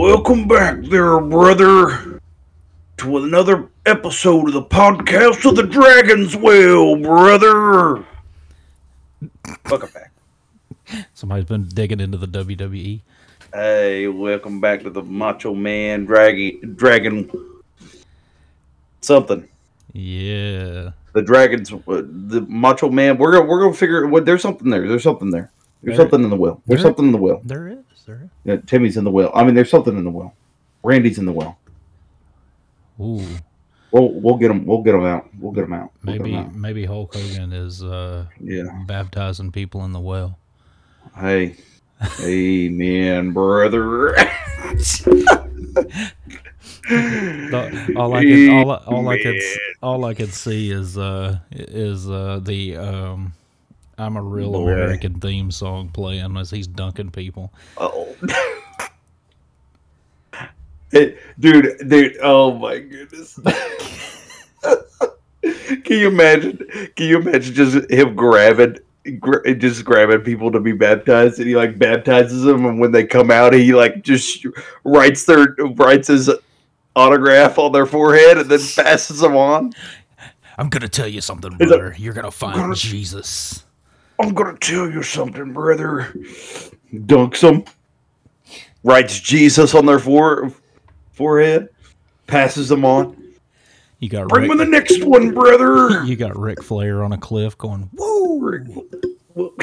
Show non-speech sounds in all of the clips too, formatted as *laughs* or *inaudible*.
Welcome back there, brother, to another episode of the podcast of the Dragon's Well, brother. Welcome back. Somebody's been digging into the. WWE. Hey, welcome back to the Macho Man Dragon Dragon something. Yeah. The Dragons, uh, the Macho Man. We're gonna we're gonna figure. What there's something there. There's something there. There's There- something in the well. There's there- something in the well. There is. There. Yeah, Timmy's in the well. I mean, there's something in the well. Randy's in the well. Ooh. We'll we'll get him. We'll get him out. We'll get him out. We'll Maybe out. maybe Hulk Hogan is uh, Yeah. baptizing people in the well. Hey. Amen, brother. *laughs* The- all I can all, I- all I could all I could see is uh is uh the um I'm a real Boy. American theme song playing as he's dunking people. Oh. *laughs* Hey, dude, dude, oh my goodness. *laughs* can you imagine? Can you imagine just him grabbing, just grabbing people to be baptized, and he like baptizes them, and when they come out, he like just writes their writes his autograph on their forehead, and then passes them on. I'm gonna tell you something, brother. You're gonna find gonna- Jesus. I'm gonna tell you something, brother. Dunks them, writes Jesus on their fore- forehead, passes them on. You got Bring me the next one, brother. you got Ric Flair on a cliff going, "Woo!"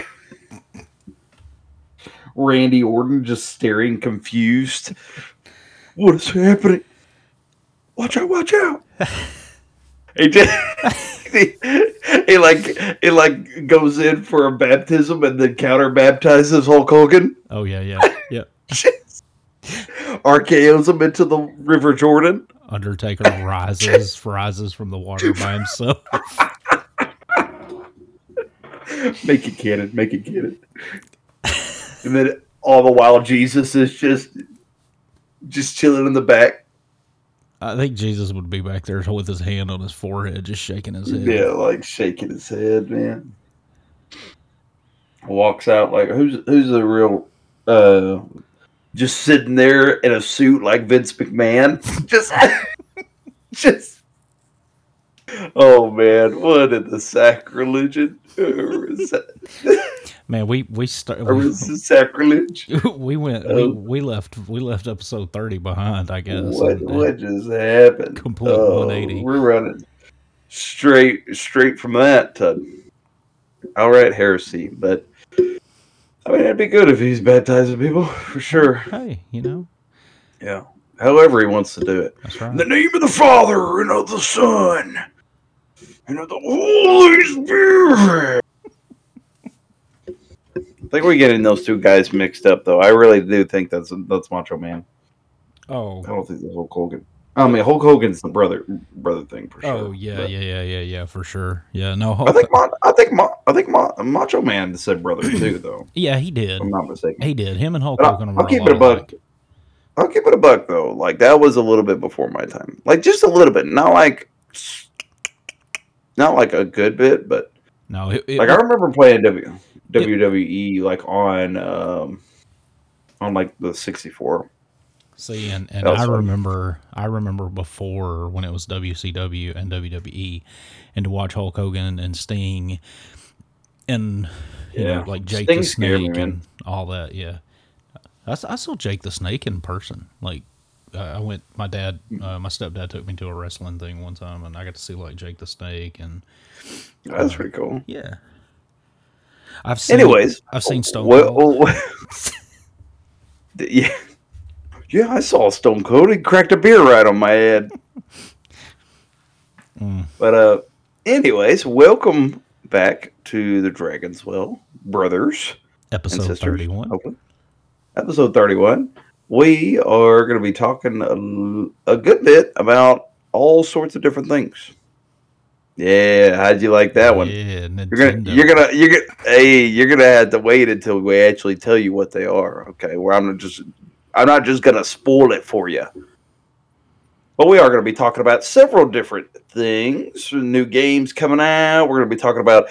Randy Orton just staring confused. What is happening? Watch out! Watch out! *laughs* he just he, he like he like goes in for a baptism and then counter baptizes Hulk Hogan. Oh yeah, yeah, *laughs* yeah. RKO's him into the River Jordan. Undertaker rises, *laughs* rises from the water by himself. Make it canon. Make it canon. and then all the while, Jesus is just just chilling in the back. I think Jesus would be back there with his hand on his forehead, just shaking his head. Yeah, like shaking his head, man. Walks out like who's who's the real uh just sitting there in a suit like Vince McMahon. *laughs* just *laughs* just Oh man, what in the sacrilege? *laughs* Or is that- Man, we we start or is it sacrilege? *laughs* we went we, um, we left we left episode thirty behind, I guess. What and- what just happened? Complete Oh, 180. We're running straight straight from that to outright heresy, but I mean it'd be good if he's baptizing people for sure. hey, you know, Yeah. However he wants to do it. that's In the name of the Father and of the Son and of the Holy Spirit. I think we're getting those two guys mixed up, though. I really do think that's that's Macho Man. Oh, I don't think that's Hulk Hogan. I mean, Hulk Hogan's the brother brother thing for sure. oh yeah, but- yeah, yeah, yeah, yeah, for sure. Yeah, no, I think Ma- I think Ma- I think Ma- Macho Man said brother *clears throat* too, though. yeah, he did. I'm not mistaken. He did. Him and Hulk But I'll- Hogan I'll were keep it a buck. alike. I'll keep it a buck though. Like that was a little bit before my time. Like just a little bit, not like not like a good bit, but No, it, it, like I remember playing w- WWE like on um on like the 64. See, and, and I remember, I remember before when it was WCW and WWE, and to watch Hulk Hogan and Sting, and you Yeah. know, like Jake Sting the me, Snake man. and all that. Yeah, I saw Jake the Snake in person. Like, uh, I went. My dad, uh, my stepdad took me to a wrestling thing one time, and I got to see like Jake the Snake, and That's pretty cool. yeah. I've seen, Anyways, I've seen Stone Well, Cold. well, *laughs* yeah, yeah, I saw Stone Cold. He cracked a beer right on my head. Mm. But uh, anyways, welcome back to the Dragon's Well brothers episode thirty-one. hopefully. Episode thirty-one. We are going to be talking a good bit about all sorts of different things. Yeah, how'd you like that one? Yeah, Nintendo. You're gonna, you're gonna, you're gonna, hey, you're gonna have to wait until we actually tell you what they are. Okay, where I'm not just, I'm not just gonna spoil it for you. But we are gonna be talking about several different things, new games coming out. We're gonna be talking about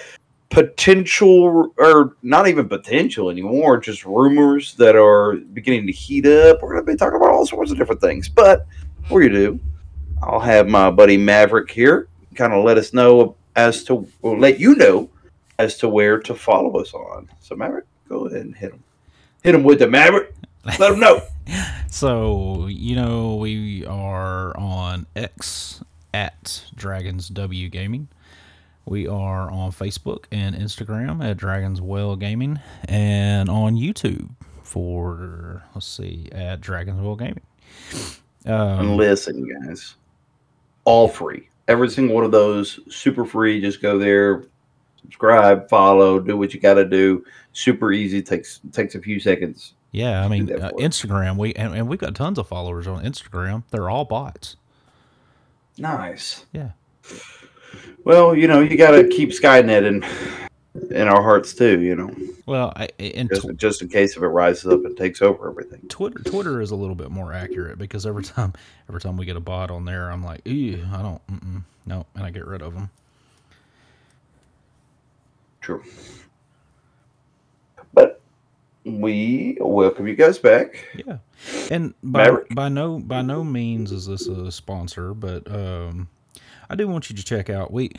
potential or not even potential anymore, just rumors that are beginning to heat up. We're going to be talking about all sorts of different things. But before you do, I'll have my buddy Maverick here kind of let us know as to, or let you know as to where to follow us on. So, Maverick, go ahead and hit him. Hit him with the Maverick. Let him know. *laughs* So, you know, we are on X at Dragons W Gaming. We are on Facebook and Instagram at Dragons Well Gaming and on YouTube for, let's see, at Dragons Well Gaming. And Um, listen, guys, all free. Every single one of those, super free. Just go there, subscribe, follow, do what you got to do. Super easy. Takes takes a few seconds. yeah, I mean, uh. Instagram, we and, and we've got tons of followers on Instagram. They're all bots. Nice. Yeah. Well, you know, you got to keep Skynet in in our hearts too. You know, Well, I, and just, tw- just in case if it rises up and takes over everything. Twitter Twitter is a little bit more accurate because every time every time we get a bot on there, I'm like, ew, I don't, no, and I get rid of them. True. But we welcome you guys back. Yeah, and by Maverick. by no by no means is this a sponsor, but um, I do want you to check out we.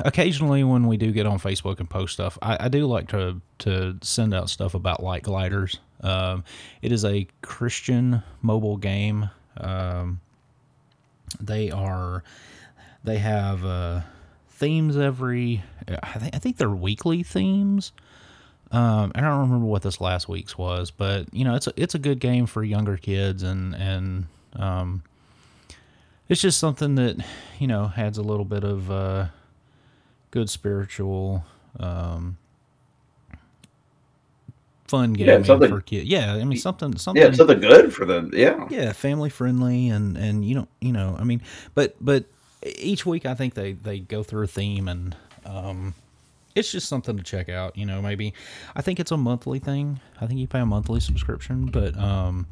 Occasionally, when we do get on Facebook and post stuff, I, I do like to to send out stuff about light gliders. Um, it is a Christian mobile game. Um, they are they have uh, themes every. I think I think they're weekly themes. Um, I don't remember what this last week's was, but you know, it's a it's a good game for younger kids, and and um, it's just something that you know adds a little bit of uh, good spiritual um, fun Yeah, something- for kids. Yeah, I mean something something. Yeah, something good for them. Yeah. yeah, family friendly, and and you know you know I mean, but but each week I think they they go through a theme and um, it's just something to check out. You know, maybe I think it's a monthly thing. I think you pay a monthly subscription, but um,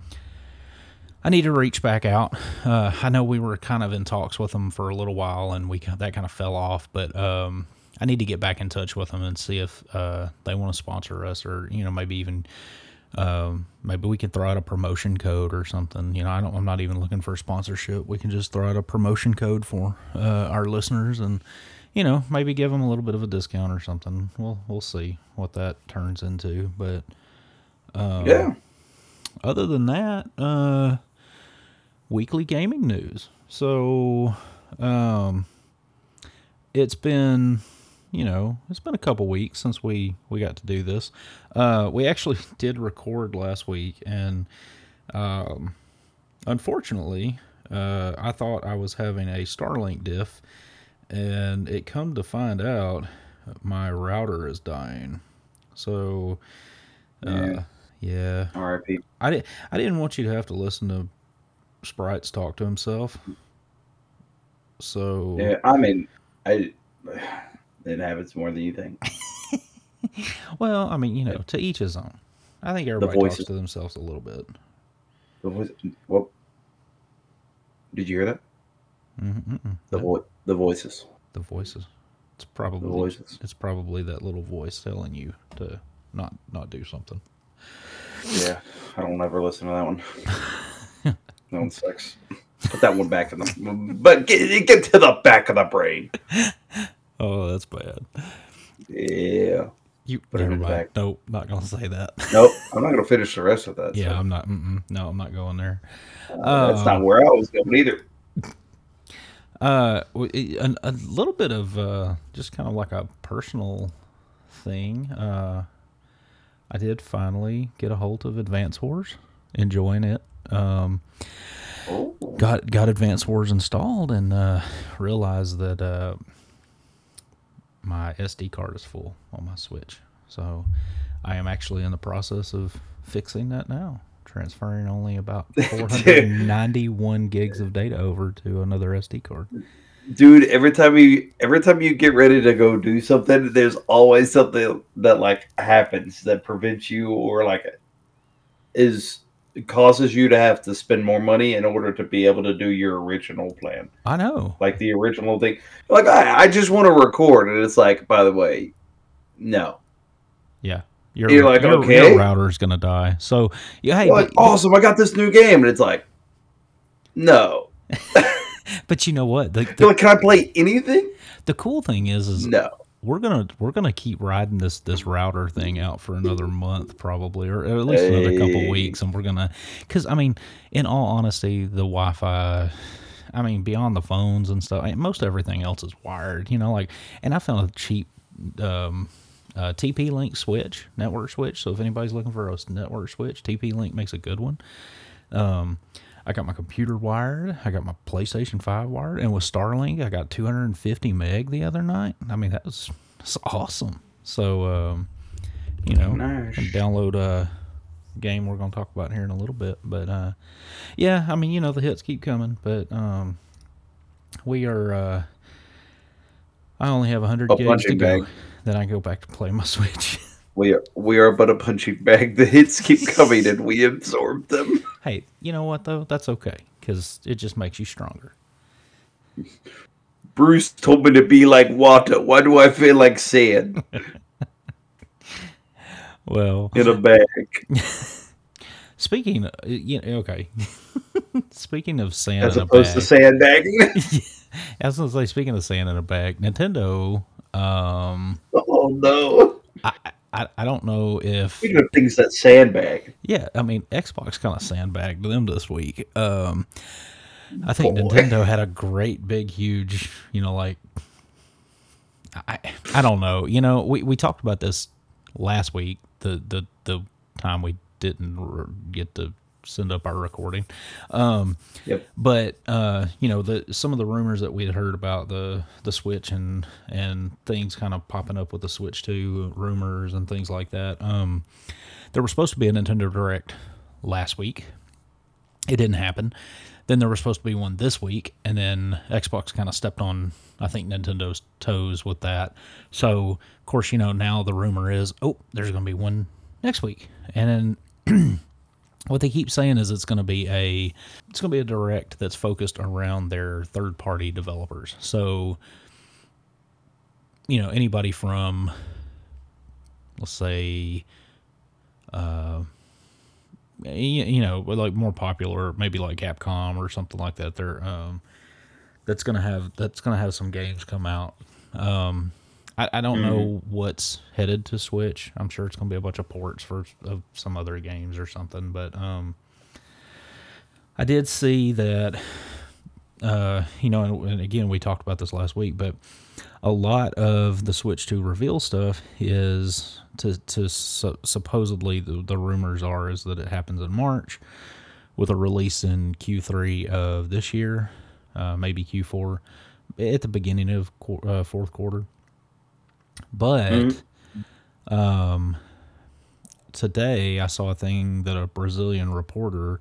I need to reach back out. Uh, I know we were kind of in talks with them for a little while, and we that kind of fell off. But um, I need to get back in touch with them and see if uh, they want to sponsor us, or you know, maybe even um, maybe we could throw out a promotion code or something. You know, I don't. I'm not even looking for a sponsorship. We can just throw out a promotion code for uh, our listeners, and you know, maybe give them a little bit of a discount or something. We'll we'll see what that turns into. But um, Yeah. other than that, uh, weekly gaming news. So, um, it's been, you know, it's been a couple weeks since we we got to do this. Uh, we actually *laughs* did record last week, and um, unfortunately, uh, I thought I was having a Starlink diff, and it come to find out my router is dying. So, uh, Yeah. yeah, R.I.P. I didn't. I didn't want you to have to listen to Sprites talk to himself. So Yeah, I mean, I it happens more than you think. *laughs* well, I mean, you know, to each his own. I think everybody talks to themselves a little bit. The voice, what? Did you hear that? Mm-mm-mm. The Yeah, vo- the voices. the voices. It's The probably voices. it's probably that little voice telling you to not not do something. Yeah, I don't ever listen to that one. *laughs* that one sucks. Put that one back in the. But get get to the back of the brain. Oh, that's bad. Yeah. You Put it never in the mind. back. Nope, not gonna say that. Nope. I'm not gonna finish the rest of that. yeah, so, I'm not. No, I'm not going there. uh, that's uh, not where I was going either. Uh, a, a little bit of uh, just kind of like a personal thing. Uh, I did finally get a hold of Advance Wars, enjoying it. Um, Oh, got got Advance Wars installed and uh, realized that uh, my SD card is full on my Switch. So I am actually in the process of fixing that now. Transferring only about *laughs* 491 gigs of data over to another SD card. dude! Every time you every time you get ready to go do something, there's always something that like happens that prevents you or like is causes you to have to spend more money in order to be able to do your original plan. I know. like the original thing. Like I, I just want to record, and it's like, by the way, no. Yeah. Your, You're like, your, okay. your router's gonna die. So yeah, hey, like, but- awesome, I got this new game, and it's like, no. *laughs* but you know what? The, the, like, can I play anything? the cool thing is, is No. We're gonna we're gonna keep riding this this router thing out for another month probably or at least another couple Hey. weeks and we're gonna because i mean in all honesty the wi-fi i mean beyond the phones and stuff I- most everything else is wired you know like and i found a cheap um uh, TP Link switch, network switch. So if anybody's looking for a network switch, TP Link makes a good one. Um, I got my computer wired. I got my PlayStation 5 wired. And with Starlink, I got 250 meg the other night. I mean, that was that's awesome. So, um, you know, Nice. download a game we're going to talk about here in a little bit. But, uh, yeah, I mean, you know, the hits keep coming. But um, we are, uh, I only have 100 A gigs to go. bag. Then I go back to play my *laughs* Switch. We are, we are but a punching bag. *laughs* The hits keep coming, and we absorb them. *laughs* hey, you know what, though? That's okay because it just makes you stronger. Bruce told me to be like water. Why do I feel like sand *laughs* Well, in a bag? Speaking, uh, you know, okay. speaking of sand As in a opposed bag, to sandbagging. I was gonna say, speaking of sand in a bag, Nintendo. Um, oh no! I, I I don't know if Speaking of things that sandbag, yeah, I mean Xbox kind of sandbagged them this week. Um, I think Boy. Nintendo had a great big huge, you know, like I I don't know, you know, we we talked about this last week, the the the time we didn't get to send up our recording. Um, Yep. but uh, you know, the some of the rumors that we had heard about the the Switch and and things kind of popping up with the Switch 2 rumors and things like that. Um, there was supposed to be a Nintendo Direct last week. It didn't happen. Then there was supposed to be one this week, and then Xbox kind of stepped on, I think, Nintendo's toes with that. So, of course, you know, now the rumor is, oh, there's going to be one next week. And then *clears throat* what they keep saying is it's going to be a it's going to be a direct that's focused around their third party developers. So, you know, anybody from let's say uh you, know, like more popular, maybe like Capcom or something like that. They're um, that's gonna have that's gonna have some games come out. Um, I, I don't know what's headed to Switch. I'm sure it's gonna be a bunch of ports for of some other games or something. But um, I did see that. Uh, you know, and, and again, we talked about this last week, but a lot of the Switch 2 reveal stuff is to to su- supposedly the, the rumors are is that it happens in March with a release in Q3 of this year, uh, maybe Q4 at the beginning of qu- uh, fourth quarter. But um, today I saw a thing that a Brazilian reporter,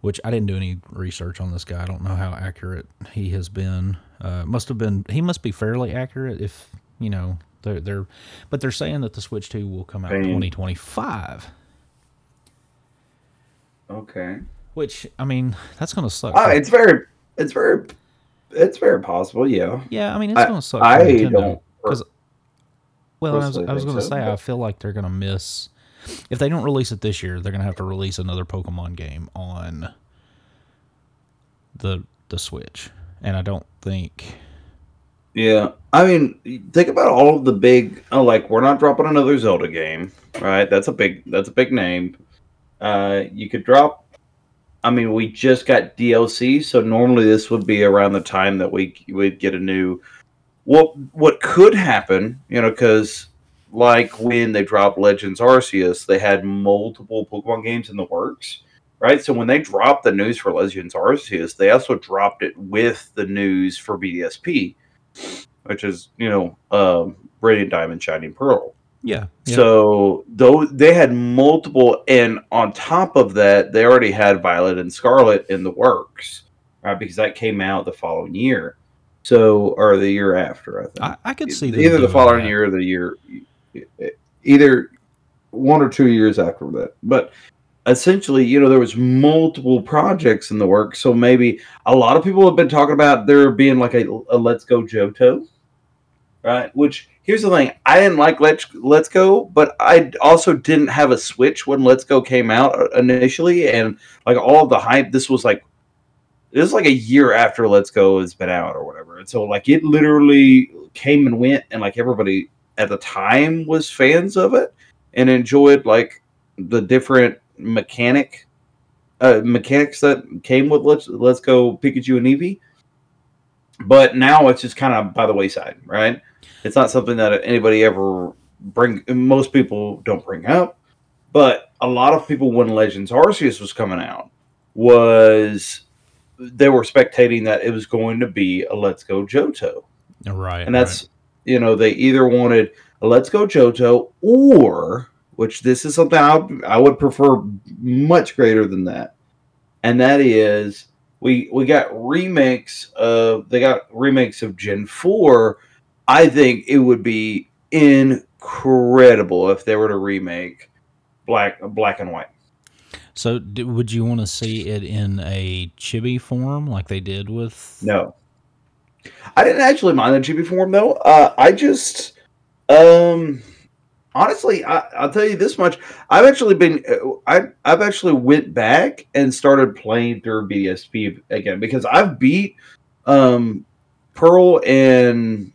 which I didn't do any research on this guy. I don't know how accurate he has been. Uh, must have been he must be fairly accurate if you know they're they're, but they're saying that the Switch Two will come out in 2025. okay. Which I mean that's gonna suck. For- it's very, it's very, it's very possible. Yeah. yeah, I mean it's I- gonna suck. I don't 'cause- well, I was, I was gonna so, say I feel like they're gonna miss if they don't release it this year. They're gonna have to release another Pokemon game on the the Switch, and I don't think. Yeah, I mean, think about all of the big. Oh, like we're not dropping another Zelda game, right? That's a big. That's a big name. Uh, you could drop. I mean, we just got DLC, so normally this would be around the time that we would get a new. What what could happen, you know, because like when they dropped Legends Arceus, they had multiple Pokemon games in the works, right? So when they dropped the news for Legends Arceus, they also dropped it with the news for BDSP which is you know um, Brilliant Diamond, Shining Pearl. Yeah. So though they had multiple, and on top of that, they already had Violet and Scarlet in the works, right? Because that came out the following year, so or the year after, I think. I, I could see either the following that. year or the year, either one or two years after that. But essentially, you know, there was multiple projects in the works, so maybe a lot of people have been talking about there being like a, a Let's Go Johto, right? Which here's the thing: I didn't like Let's Let's Go, but I also didn't have a Switch when Let's Go came out uh, initially, and like all the hype. This was like this is like a year after Let's Go has been out or whatever, and so like it literally came and went, and like everybody at the time was fans of it and enjoyed like the different mechanic uh, mechanics that came with Let's Let's Go Pikachu and Eevee. But now it's just kind of by the wayside, right? It's not something that anybody ever bring. Most people don't bring up, but a lot of people when Legends Arceus was coming out was they were spectating that it was going to be a Let's Go Johto, Right. and that's right. you know they either wanted a Let's Go Johto or which this is something I I would prefer much greater than that, and that is we we got remakes of they got remakes of Gen Four. I think it would be incredible if they were to remake black black and white. So, d- would you want to see it in a chibi form like they did with? No, I didn't actually mind the chibi form though. Uh, I just, um, honestly, I, I'll tell you this much: I've actually been, uh, I I've actually went back and started playing through BSP again because I've beat, um, Pearl and,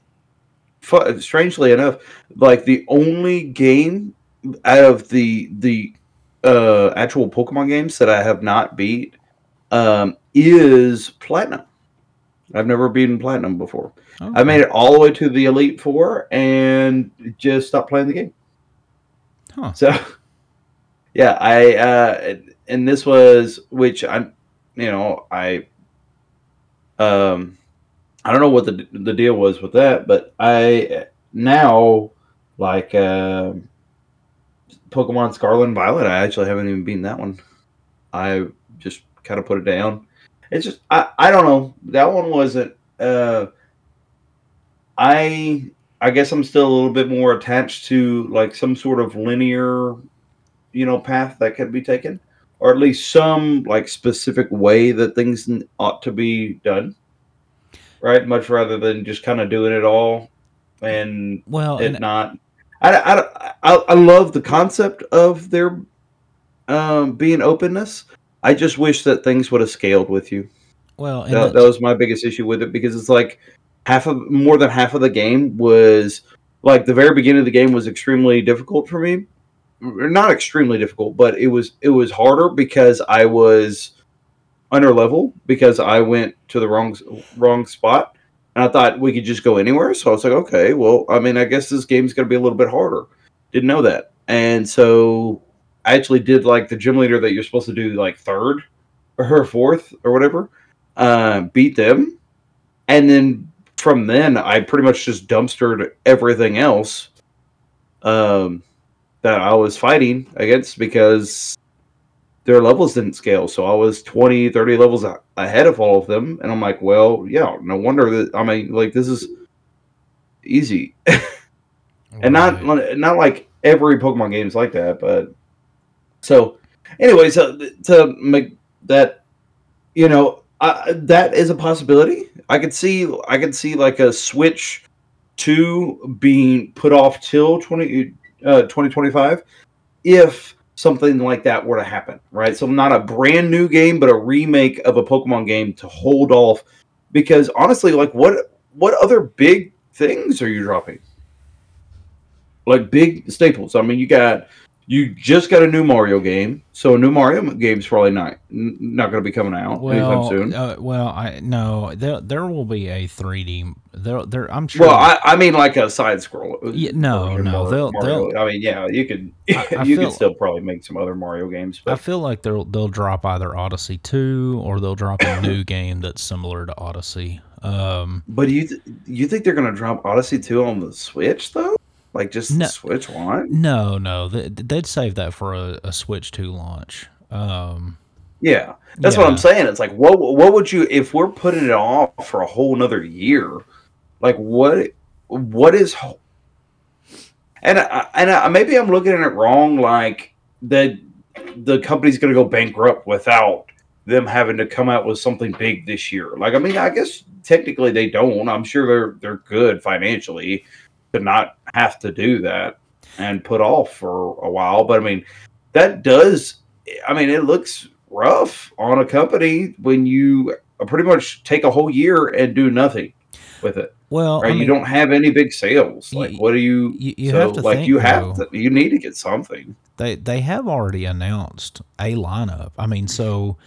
strangely enough, like the only game out of the the uh actual Pokemon games that I have not beat um is Platinum. I've never beaten Platinum before. I made it all the way to the Elite Four and just stopped playing the game. Huh. So, *laughs* yeah, I uh, and this was which I'm, you know, I, um, I don't know what the the deal was with that, but I now like uh, Pokemon Scarlet and Violet. I actually haven't even beaten that one. I just kind of put it down. It's just I I don't know. That one wasn't. Uh, I I guess I'm still a little bit more attached to like some sort of linear, you know, path that could be taken, or at least some like specific way that things ought to be done. Right, much rather than just kind of doing it all and Well, it and not. I, I, I, I love the concept of there um, being openness. I just wish that things would have scaled with you. well, and That, that was my biggest issue with it because it's like half of more than half of the game was like the very beginning of the game was extremely difficult for me. Not extremely difficult, but it was it was harder because I was under level because I went to the wrong wrong spot and I thought we could just go anywhere. So I was like, okay, well, I mean, I guess this game's going to be a little bit harder. Didn't know that, and so I actually did like the gym leader that you're supposed to do like third or her fourth or whatever. Uh, beat them, and then from then I pretty much just dumpstered everything else um, that I was fighting against because their levels didn't scale. So I was 20, 30 levels ahead of all of them. And I'm like, well, yeah, no wonder that, I mean, like, this is easy. *laughs* and not not like every Pokemon game is like that, but so anyway, so to make that you know uh, that is a possibility. I could see I could see like a Switch two being put off till 20, uh, 2025 if something like that were to happen, right? So not a brand new game, but a remake of a Pokemon game to hold off because honestly, like what what other big things are you dropping? Like big staples. I mean, you got you just got a new Mario game, so a new Mario game's probably not not going to be coming out anytime soon. uh, well, I no, there there will be a 3D. There, there. I'm sure. well, I, I mean, like a side scroll. Yeah, no, no, they'll- Mario. I mean, yeah, you could I- I *laughs* you feel- could still probably make some other Mario games, I feel like they'll they'll drop either Odyssey two or they'll drop a new *coughs* game that's similar to Odyssey. Um, but you th- you think they're going to drop Odyssey two on the Switch though? Like just No. the Switch one? no, no, they, they'd save that for a, a Switch two launch. Um, Yeah, that's what I'm saying. It's like what what would you if we're putting it off for a whole nother year? Like what what is and I, and I, maybe I'm looking at it wrong. Like that the company's going to go bankrupt without them having to come out with something big this year. Like I mean, I guess technically they don't. I'm sure they're they're good financially to not have to do that and put off for a while. But I mean, that does. I mean, it looks rough on a company when you pretty much take a whole year and do nothing with it. Well, Right? I mean, you don't have any big sales. Like, what do you? you- you so, have to like think, you have though- to. You need to get something. they they have already announced a lineup. I mean, so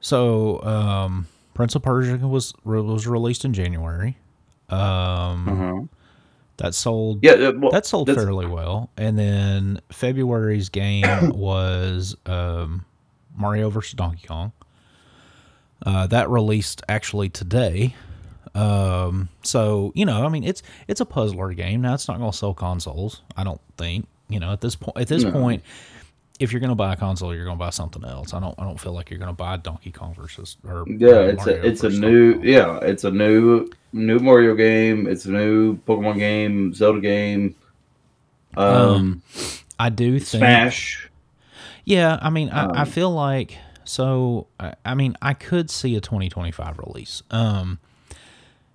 so um, Prince of Persia was was released in January. Um, Uh-huh. That sold Yeah, well, that sold fairly well, and then February's game *clears throat* was um, Mario versus Donkey Kong. Uh, that released actually today. Um, so you know, I mean, it's it's a puzzler game. Now it's not going to sell consoles. I don't think. You know, at this point, at this No. point, if you're going to buy a console, you're going to buy something else. I don't. I don't feel like you're going to buy Donkey Kong versus or Yeah, uh, it's Mario a it's a new Kong. yeah, it's a new new Mario game. It's a new Pokemon game, Zelda game. Um, Um, I do think Smash. Yeah, I mean, I, I Um, feel like so. I, I mean, I could see a 2025 release. Um,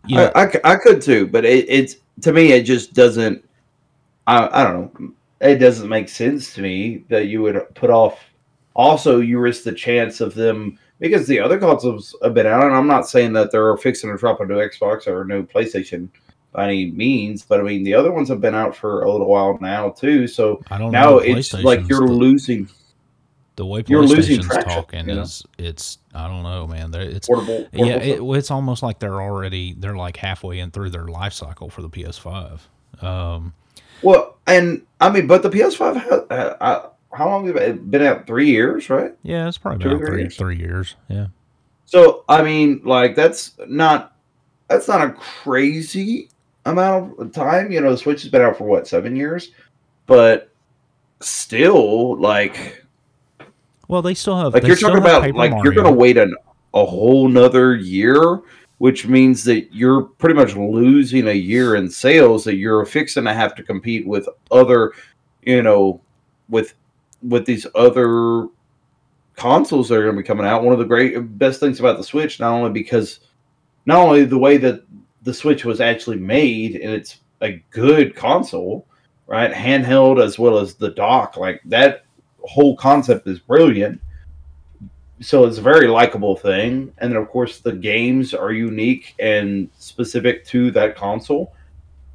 you know, I, I I could too, but it, it's to me it just doesn't. I I don't know. It doesn't make sense to me that you would put off. Also, you risk the chance of them because the other consoles have been out, and I'm not saying that they're fixing to drop a new Xbox or a new PlayStation by any means, but I mean the other ones have been out for a little while now too. So I don't now it's like you're the, losing the way you're losing traction, talking you know? is it's. I don't know, man. They're, it's portable. portable yeah. It, it's almost like they're already they're like halfway in through their life cycle for the PS5. Um, well, and I mean, but the PS5 has, uh, uh, how long has it been out? Three years, right? yeah, it's probably Two about three years. three years. Yeah. So I mean, like that's not that's not a crazy amount of time. You know, the Switch has been out for what seven years, but still, like Well, they still have. like they you're talking about like you're gonna wait an, a whole nother year, which means that you're pretty much losing a year in sales that you're fixing to have to compete with other, you know, with with these other consoles that are going to be coming out. One of the great best things about the Switch, not only because not only the way that the Switch was actually made and it's a good console, right? Handheld as well as the dock, like that whole concept is brilliant. So it's a very likable thing. And then of course the games are unique and specific to that console.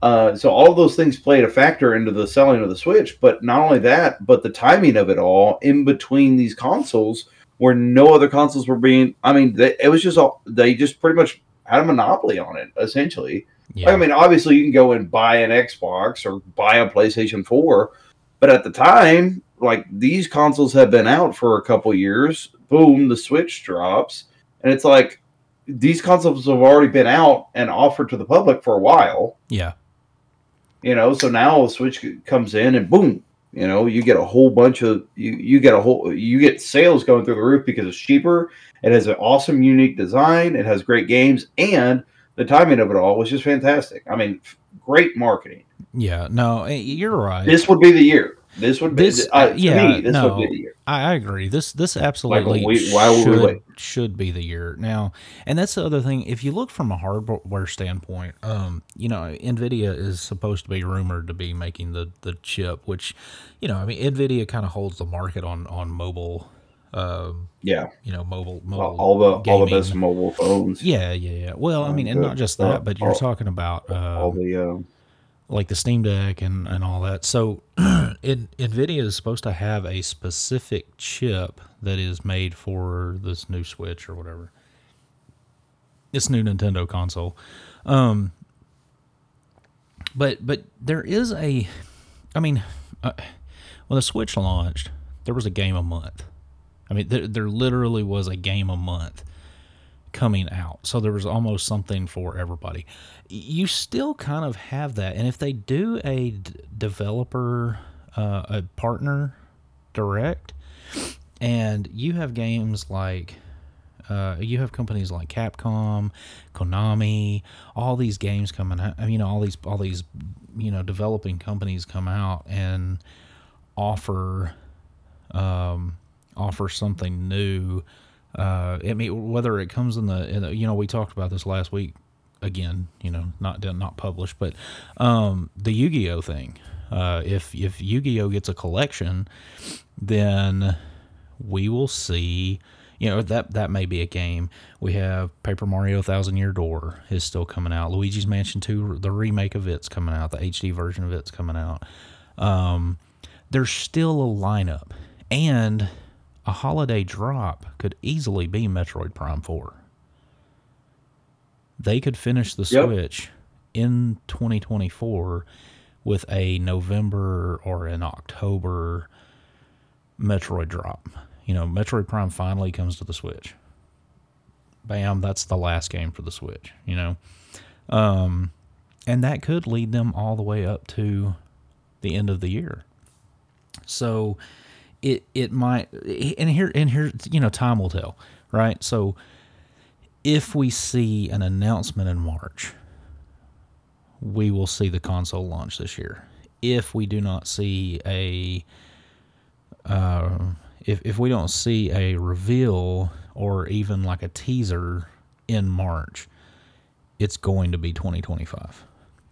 Uh, so all those things played a factor into the selling of the Switch. But not only that, but the timing of it all in between these consoles, where no other consoles were being. I mean, they, it was just all they just pretty much had a monopoly on it, essentially. Yeah. I mean, obviously you can go and buy an Xbox or buy a PlayStation Four, but at the time, like these consoles have been out for a couple years. Boom, the Switch drops, and it's like these consoles have already been out and offered to the public for a while. Yeah. you know so now the switch comes in and boom you know you get a whole bunch of you you get a whole you get sales going through the roof because it's cheaper. It has an awesome unique design. It has great games. And the timing of it all was just fantastic. I mean f- great marketing. Yeah. No, eh, you're right. this would be the year this would be This- uh, yeah, me, this no. would be the year I, I agree. This this absolutely we- why should, should be the year now. And that's the other thing. If you look from a hardware standpoint, um, you know, Nvidia is supposed to be rumored to be making the the chip, which, you know, I mean, Nvidia kind of holds the market on on mobile, um, yeah you know, mobile mobile all, the all the best mobile phones Yeah, yeah, yeah. Well, I mean, and not just that, but you're all- talking about all um, the uh, like the Steam Deck and, and all that. So, *clears throat* it, NVIDIA is supposed to have a specific chip that is made for this new Switch or whatever. This new Nintendo console. Um, but but there is a, I mean, uh, when the Switch launched, there was a game a month. I mean, there, there literally was a game a month coming out. So there was almost something for everybody. You still kind of have that. And if they do a d- developer, uh, a partner direct, and you have games like, uh, you have companies like Capcom, Konami, all these games coming out. You know, all these, all these, you know, developing companies come out and offer, um, offer something new. Uh, I mean, whether it comes in the, in the, you know, we talked about this last week, again, you know, not not published, but um, the Yu-Gi-Oh thing. Uh, if if Yu-Gi-Oh gets a collection, then we will see. You know that that may be a game. We have Paper Mario Thousand Year Door is still coming out. Luigi's Mansion Two, the remake of it's coming out. The HD version of it's coming out. Um, there's still a lineup, and a holiday drop could easily be Metroid Prime Four. They could finish the Yep. Switch in 2024 with a November or an October Metroid drop. You know, Metroid Prime finally comes to the Switch. Bam, that's the last game for the Switch, you know. Um and that could lead them all the way up to the end of the year. So it it might and here and here you know time will tell, right? So if we see an announcement in March, we will see the console launch this year. If we do not see a, uh, if if we don't see a reveal or even like a teaser in March, it's going to be 2025.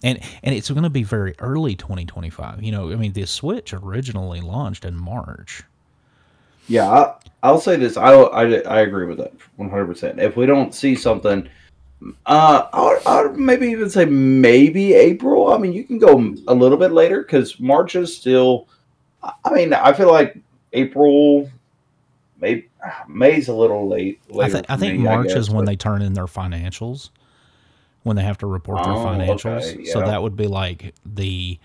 And and it's going to be very early 2025. You know, I mean, the Switch originally launched in March. Yeah, I, I'll say this. I, I, I agree with that 100%. If we don't see something, uh, I'll, I would maybe even say maybe April. I mean, you can go a little bit later because March is still. I I mean, I feel like April, May, May's a little late. I, th- I think me, March guess, is when but- they turn in their financials, when they have to report their Oh, financials. okay, So that would be like the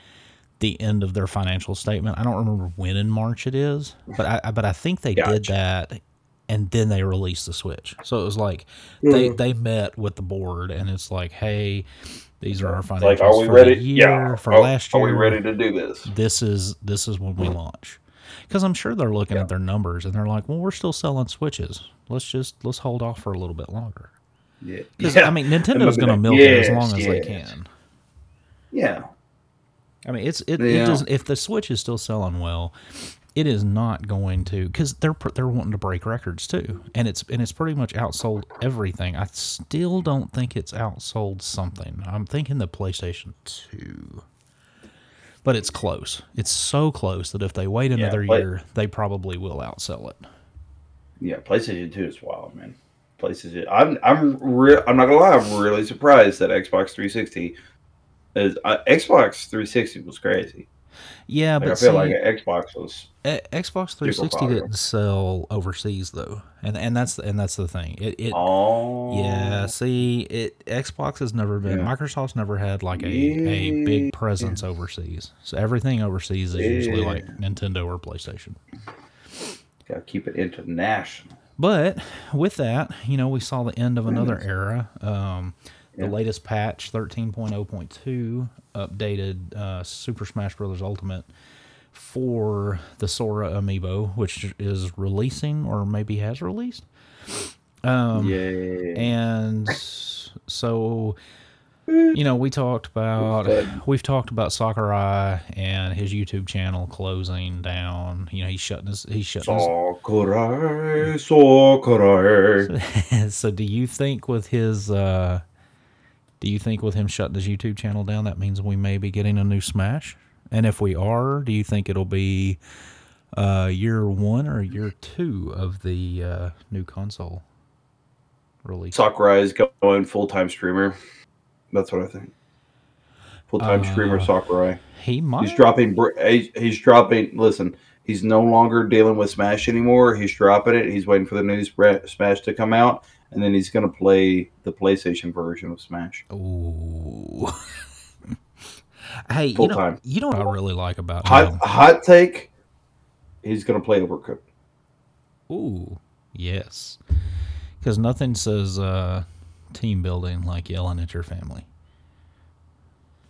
the end of their financial statement. I don't remember when in March it is, but I but I think they did that, and then they released the Switch. So it was like they Mhm. they met with the board, and it's like, hey, these are our financials Like, are we for ready? the year yeah. for are, last year. are we ready to do this? This is this is when we launch. Because I'm sure they're looking Yeah. at their numbers and they're like, well, we're still selling Switches. Let's just let's hold off for a little bit longer. Yeah. Because Yeah. I mean, Nintendo's going to milk it as yes, long as they can. Yeah. I mean, it's it, Yeah. it doesn't. If the Switch is still selling well, it is not going to because they're they're wanting to break records too, and it's and it's pretty much outsold everything. I still don't think it's outsold something. I'm thinking the PlayStation Two, but it's close. It's so close that if they wait another play- year, they probably will outsell it. Yeah, PlayStation Two is wild, man. PlayStation. I'm I'm re- I'm not gonna lie. I'm really surprised that Xbox 360 is uh, Xbox 360 was crazy. Yeah, Like, but I feel see, like Xbox was. E- Xbox 360 popular. didn't sell overseas though, and and that's and that's the thing. It, it Oh. Yeah, see, it Xbox has never been Yeah. Microsoft's never had like a, a big Yeah. presence overseas. So everything overseas is usually like Nintendo or PlayStation. Gotta keep it international. But with that, you know, we saw the end of another era. Um, the Yeah. latest patch, 13.0.2, updated uh, Super Smash Bros. Ultimate for the Sora amiibo, which is releasing or maybe has released. Um, yeah. and so you know we talked about we've talked about Sakurai and his YouTube channel closing down. You know he's shutting his he's shutting Sakurai, Sakurai. his. *laughs* so do you think with his uh, do you think with him shutting his YouTube channel down that means we may be getting a new Smash? And if we are, do you think it'll be uh, year one or year two of the uh, new console release? Sakurai is going full time streamer. That's what I think. Full time streamer Uh, Sakurai. He might. He's dropping. He's, he's dropping. Listen, he's no longer dealing with Smash anymore. He's dropping it. He's waiting for the new Smash to come out, and then he's going to play the PlayStation version of Smash. Ooh. *laughs* hey, you Full know, time. you know what I really like about Hot him? hot take. He's going to play Overcooked. Ooh, yes. Because nothing says uh, team building like yelling at your family.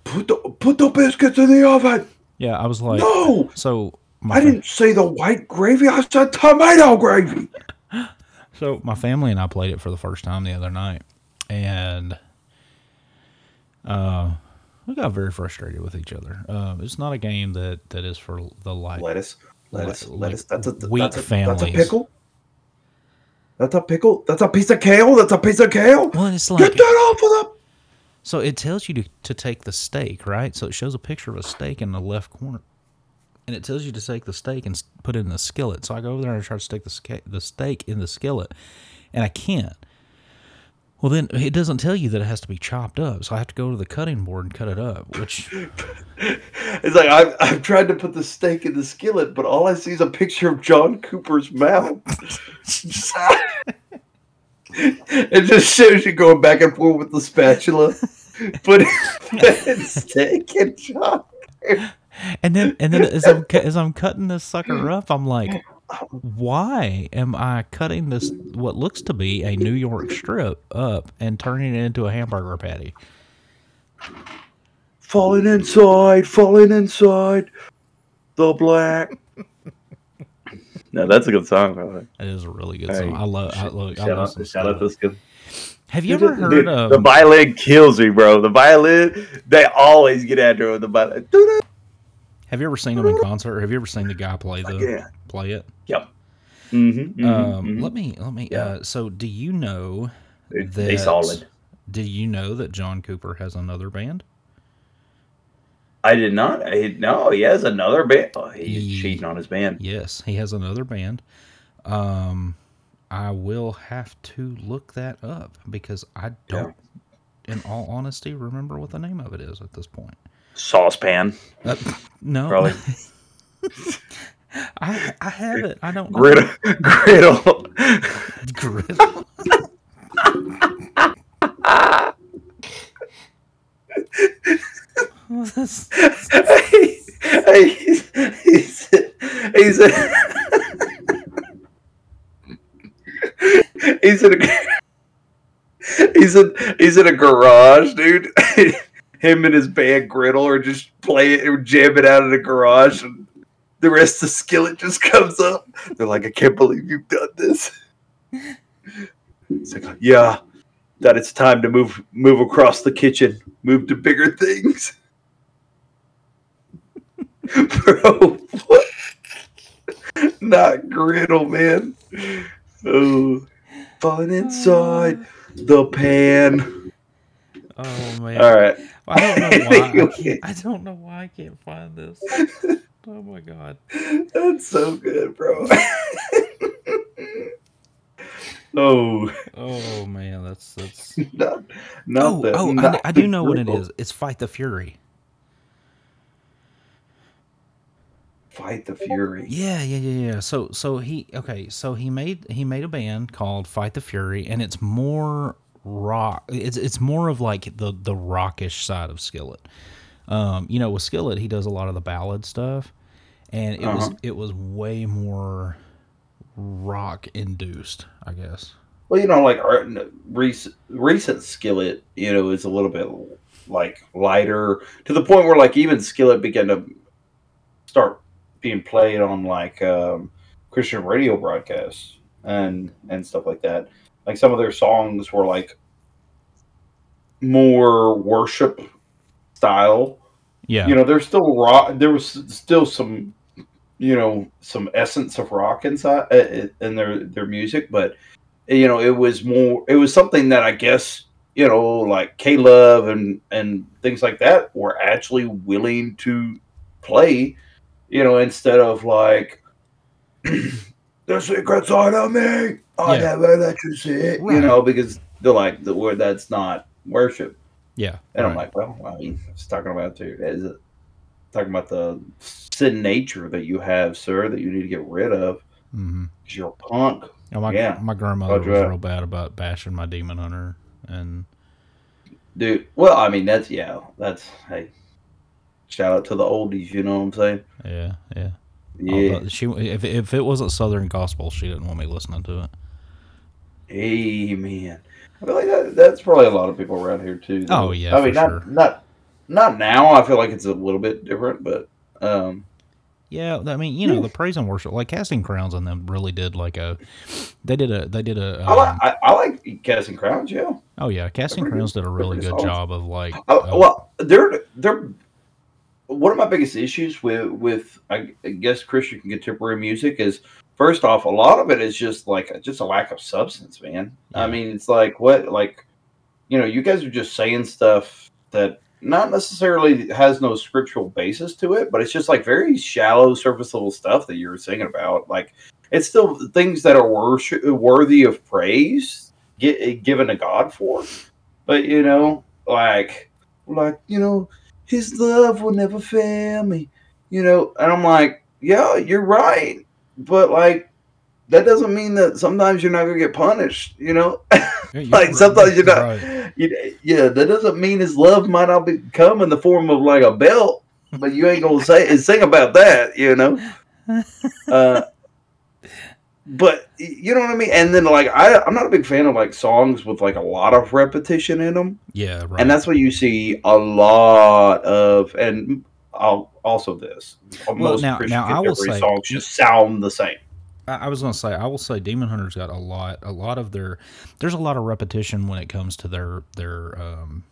Put the put the biscuits in the oven. Yeah, I was like, no, so my I fa- didn't say the white gravy. I said tomato gravy. *laughs* so my family and I played it for the first time the other night, and uh, we got very frustrated with each other. Uh, it's not a game that that is for the light. Lettuce, lettuce, Like lettuce. That's a weak that's a, That's a pickle. That's a pickle. That's a piece of kale. That's a piece of kale. Well, it's Get that off of the. So it tells you to, to take the steak, right? So it shows a picture of a steak in the left corner. And it tells you to take the steak and put it in the skillet. So I go over there and try to stick the, the steak in the skillet, and I can't. Well, then it doesn't tell you that it has to be chopped up. So I have to go to the cutting board and cut it up, which *laughs* It's like I've, I've tried to put the steak in the skillet, but all I see is a picture of John Cooper's mouth. *laughs* it just shows you going back and forth with the spatula, *laughs* putting steak in John. And then, and then as I'm as I'm cutting this sucker up, I'm like, why am I cutting this what looks to be a New York strip up and turning it into a hamburger patty? Falling inside, falling inside, the black. *laughs* No, that's a good song, by the way. It is a really good Hey, song. I love. I look. I Shout out, listen to shout out this good. Have you Dude, ever dude, heard the violin kills me, bro. The violin, they always get after it with the violin. Doo-doo. Have you ever seen them in concert? Or have you ever seen the guy play the Yeah. play it? Yep. Mm-hmm, um, Let me let me. Yeah. Uh, so, do you know? they, that- they solid. Do you know that John Cooper has another band? I did not. I, no, he has another band. Oh, he's He- cheating on his band. Yes, he has another band. Um, I will have to look that up because I don't, in all honesty, remember what the name of it is at this point. Saucepan, Uh, no, probably. *laughs* I I have it. I don't know. Griddle. Griddle. Griddle. *laughs* Hey, hey, he's, he's, he's, a, he's in a, he's in, he's in a garage, dude. *laughs* Him and his band Griddle are just play playing or jamming out of the garage, and the rest of the skillet just comes up. They're like, I can't believe you've done this. It's like, yeah, that it's time to move move across the kitchen, move to bigger things. *laughs* Bro, what? Not griddle, man. Oh, fun inside the pan. oh man. All right. I don't know *laughs* why. I, can't, I don't know why I can't find this. Oh my god. That's so good, bro. *laughs* oh, Oh man, that's that's. *laughs* not, not Oh, oh, I, not I do know what it is. It's Fight the Fury. Fight the Fury. Yeah, yeah, yeah, yeah. So, so he okay. So he made he made a band called Fight the Fury, and it's more rock. It's it's more of like the the rockish side of Skillet. Um, you know, with Skillet, he does a lot of the ballad stuff, and it was Uh-huh. it was way more rock induced, I guess. Well, you know, like our recent recent Skillet, you know, is a little bit like lighter to the point where like even Skillet began to start being played on like um, Christian radio broadcasts and and stuff like that. Like some of their songs were like more worship style. Yeah, You know, there's still rock. There was still some, you know, some essence of rock inside uh, in their their music, but you know, it was more. It was something that I guess you know, like K Love and and things like that were actually willing to play. You know, instead of like *clears throat* the secret side of me, I Yeah. never let you see it. You know, because they're like the word that's not worship. yeah. And I'm like, well, I mean, it's talking about the is it talking about the sin nature that you have, sir, that you need to get rid of Mm-hmm. you're a punk. Yeah, my Yeah. my grandmother was that. real bad about bashing my demon hunter, and Dude, well, I mean, that's yeah, that's hey, shout out to the oldies, you know what I'm saying? yeah, yeah. Yeah, Although she if if it wasn't Southern gospel, she didn't want me listening to it. Amen. I feel like that, that's probably a lot of people around here too. though. Oh, yeah, I mean, not sure. not not now. I feel like it's a little bit different, but um, Yeah, I mean, you know, the praise and worship, like Casting Crowns, and them really did like a, they did a, they did a. I like Um, I, I like casting crowns. Yeah. oh yeah, Casting Crowns did a really good job of like. Oh, uh, well, they're they're one of my biggest issues with with I guess Christian contemporary music is first off, a lot of it is just like just a lack of substance, man. I mean, it's like what like you know, you guys are just saying stuff that not necessarily has no scriptural basis to it, but it's just like very shallow, surface level stuff that you're singing about. Like it's still things that are worship, worthy of praise, get, given to God for. But you know, like, like you know, His love will never fail me. You know, and I'm like, yeah, you're right, but like that doesn't mean that sometimes you're not gonna get punished. You know, *laughs* Yeah, like sometimes you're not. Right. You, yeah, that doesn't mean his love might not be come in the form of like a belt, but you ain't gonna say and sing about that, you know. *laughs* Uh, but you know what I mean. And then like I, I'm not a big fan of like songs with like a lot of repetition in them, Yeah, right. and that's what you see a lot of. And I'll, also this, most now- Christian now I will say- songs just sound the same. I, was gonna say I will say Demon Hunter's got a lot a lot of their there's a lot of repetition when it comes to their their um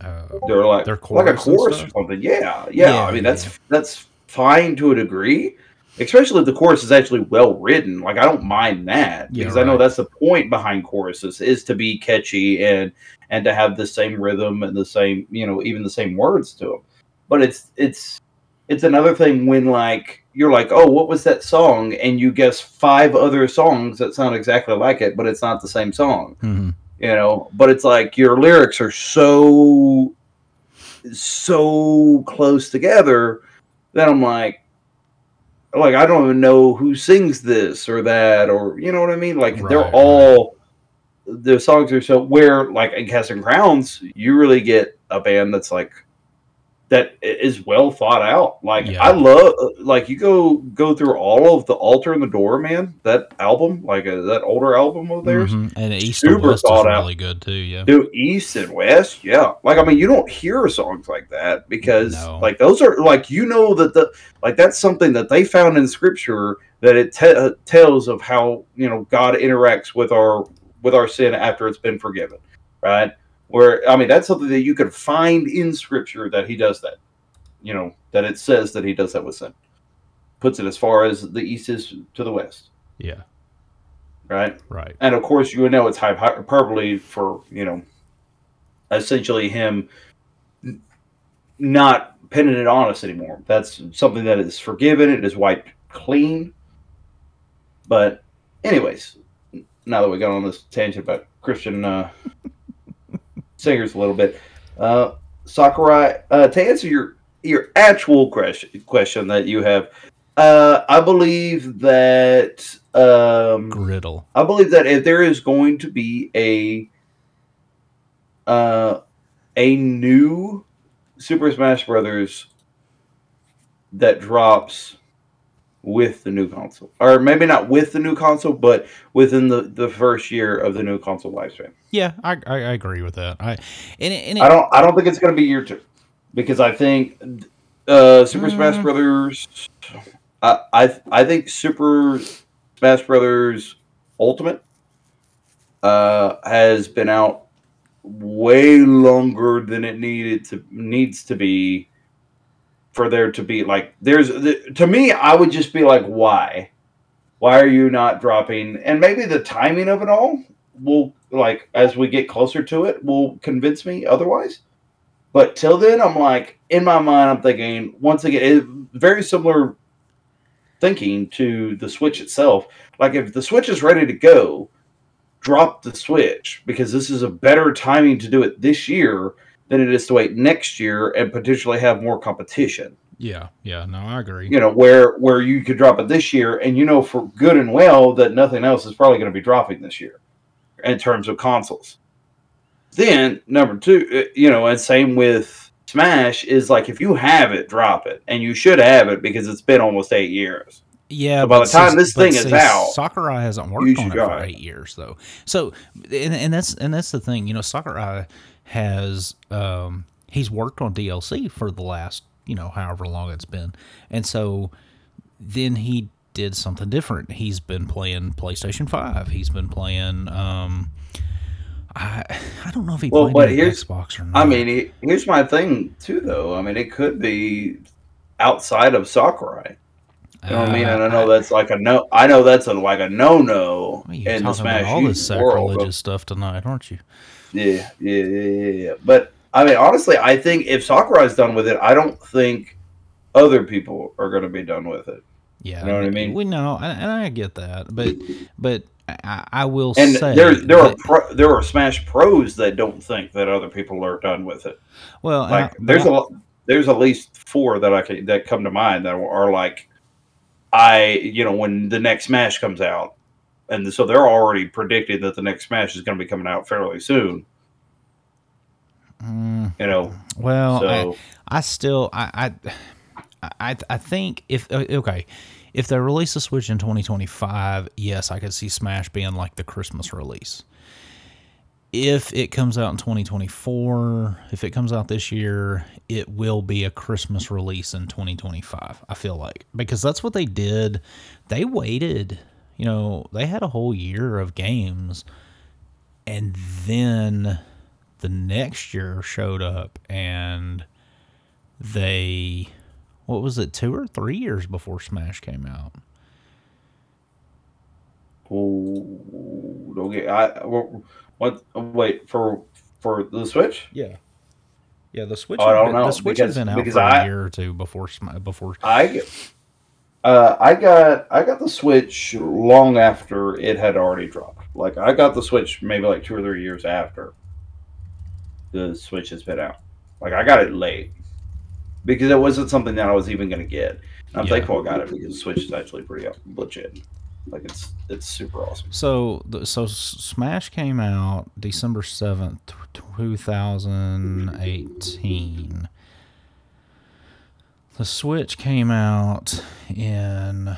uh They're like Their like a chorus or something. Yeah, yeah. Yeah, I mean, yeah. that's that's fine to a degree, especially if the chorus is actually well written. Like, I don't mind that Yeah, because I know that's the point behind choruses is to be catchy and and to have the same rhythm and the same, you know, even the same words to them. But it's it's it's another thing when like you're like, oh, what was that song? And you guess five other songs that sound exactly like it, but it's not the same song mhm. you know but it's like your lyrics are so so close together that i'm like like i don't even know who sings this or that or you know what i mean like Right, they're right. all the songs are so where like in casting crowns you really get a band that's like that is well thought out like Yeah. i love like you go go through all of the altar and the door man that album like uh, that older album of theirs Mhm. and East super and West is thought out. really good too. Yeah, do east and west yeah like i mean you don't hear songs like that because No. like those are like you know that the like that's something that they found in scripture that it te- uh, tells of how you know god interacts with our with our sin after it's been forgiven right where i mean that's something that you could find in scripture that he does that you know that it says that he does that with sin. Puts it as far as the east is to the west. Yeah, right? Right. and of course you would know it's hype- hyperbole for you know essentially him not pinning it on us anymore. That's something that is forgiven. It is wiped clean. But anyways now that we got on this tangent about christian uh, singers a little bit uh, sakurai uh, to answer your your actual question question that you have uh, i believe that um, Griddle. I believe that if there is going to be a uh, a new Super Smash Brothers that drops with the new console, or maybe not with the new console, but within the, the first year of the new console lifespan. Yeah, I, I, I agree with that. I and it, and it, I don't I don't think it's going to be year two because I think uh, Super Smash Mm. Brothers. I, I I think Super Smash Brothers Ultimate uh, has been out way longer than it needed to needs to be for there to be like there's the, to me I would just be like why? Why are you not dropping? And maybe the timing of it all will like as we get closer to it will convince me otherwise. But till then i'm like in my mind i'm thinking once again very similar thinking to the switch itself. Like if the switch is ready to go drop the switch because this is a better timing to do it this year than it is to wait next year and potentially have more competition yeah, yeah. No, I agree. you know where where you could drop it this year and you know for good and well that nothing else is probably going to be dropping this year in terms of consoles then number two uh, you know and same with smash is like if you have it drop it and you should have it because it's been almost eight years Yeah, So by the time this thing is out, Sakurai hasn't worked on it for ahead. eight years though. So, and, and that's and that's the thing, you know, Sakurai has um, he's worked on DLC for the last you know however long it's been, and so then he did something different. He's been playing PlayStation Five. He's been playing. Um, I I don't know if he Well, played but here's- Xbox or not. i mean he- here's my thing too though i mean it could be outside of sakurai you know what i mean and i know that's like a no i know that's a like a Well, you're in the talking about all this Use world, sacrilegious stuff tonight, aren't you? Yeah, yeah, yeah, yeah, yeah. But I mean, honestly, I think if Sakurai's done with it, I don't think other people are going to be done with it. Yeah, You know what I mean? We know, and, I get that, but but I, I will And say there, there are pro, there are Smash pros that don't think that other people are done with it. well, Like I- there's I- a there's at least four that I can, that come to mind that are like, I you know when the next Smash comes out, and so they're already predicting that the next Smash is going to be coming out fairly soon. Mm, You know, well, I, so I still I I I, I think if uh, okay. If they release the Switch in 2025, yes, I could see Smash being like the Christmas release. If it comes out in 2024, if it comes out this year, it will be a Christmas release in 2025. I feel like because that's what they did. They waited, you know, they had a whole year of games and then the next year showed up and they what was it two or three years before smash came out Oh, okay. I what wait for for the Switch. yeah yeah the switch Oh, I don't been- know, the switch because- had been out for a I- year or two before before I uh, I got I got the Switch long after it had already dropped. Like I got the Switch maybe like two or three years after the Switch has been out. Like I got it late because it wasn't something that I was even going to get. And I'm Yeah. thankful I got it because the Switch is actually pretty legit. Like it's it's super awesome. so the, so smash came out december 7th 2018 the switch came out in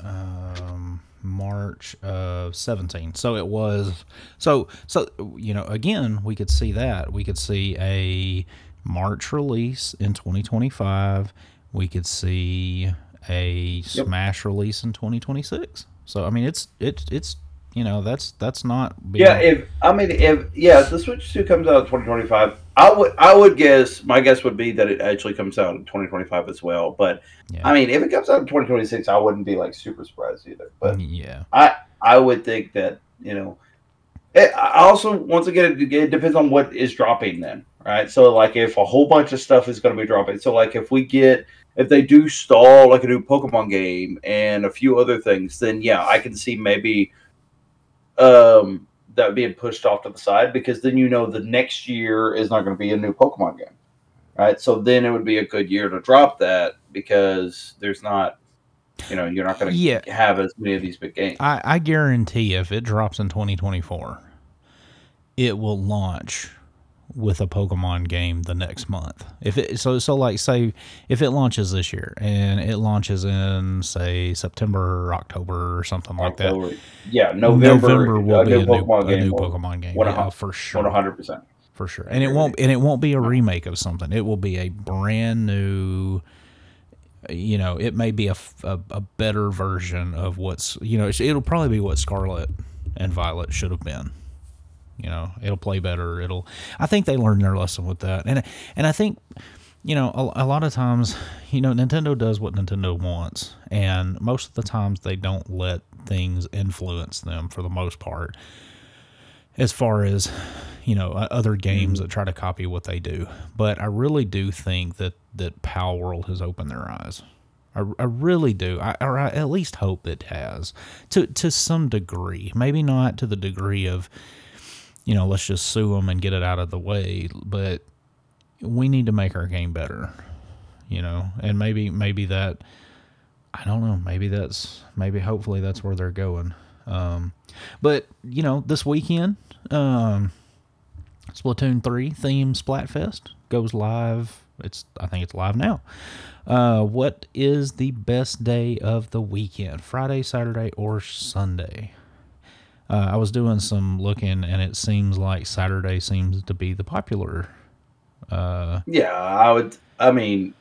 um, march of 17 so it was so so you know again we could see that. We could see a march release in 2025 we could see a smash release in 2026 so i mean it's it's it's you know that's that's not being, Yeah, if I mean if yeah, if the Switch Two comes out in 2025, I would I would guess my guess would be that it actually comes out in 2025 as well. But Yeah. I mean, if it comes out in 2026, I wouldn't be like super surprised either. But yeah I I would think that you know. It, I also once again it, it depends on what is dropping then, right? So like if a whole bunch of stuff is going to be dropping, so like if we get if they do stall like a new Pokemon game and a few other things, then yeah, I can see maybe um that being pushed off to the side because then you know the next year is not going to be a new Pokemon game, right? So then it would be a good year to drop that because there's not, you know, you're not going to Yeah. have as many of these big games. I, I guarantee if it drops in 2024, it will launch with a Pokemon game the next month. If it so so like say if it launches this year and it launches in say September or October or something like that. Yeah, November, November uh, will a be new a new, Pokemon a game. new Pokemon game. Yeah, for sure. One hundred percent. for sure. And it won't and it won't be a remake of something. It will be a brand new you know, it may be a a better version of what's, you know, it'll probably be what Scarlet and Violet should have been. You know, it'll play better. It'll I think they learned their lesson with that. And and I think you know, a, a lot of times, you know, Nintendo does what Nintendo wants, and most of the times they don't let things influence them for the most part as far as you know other games mm-hmm. that try to copy what they do. But i really do think that that Palworld has opened their eyes. I, I really do. I, or I at least hope it has to to some degree. Maybe not to the degree of you know let's just sue them and get it out of the way but we need to make our game better you know? And maybe maybe that i don't know maybe that's maybe hopefully that's where they're going. Um but you know this weekend um splatoon 3 theme splatfest goes live. It's i think it's live now. Uh what is the best day of the weekend? Friday saturday or sunday uh, i was doing some looking and it seems like saturday seems to be the popular uh Yeah, I would. I mean,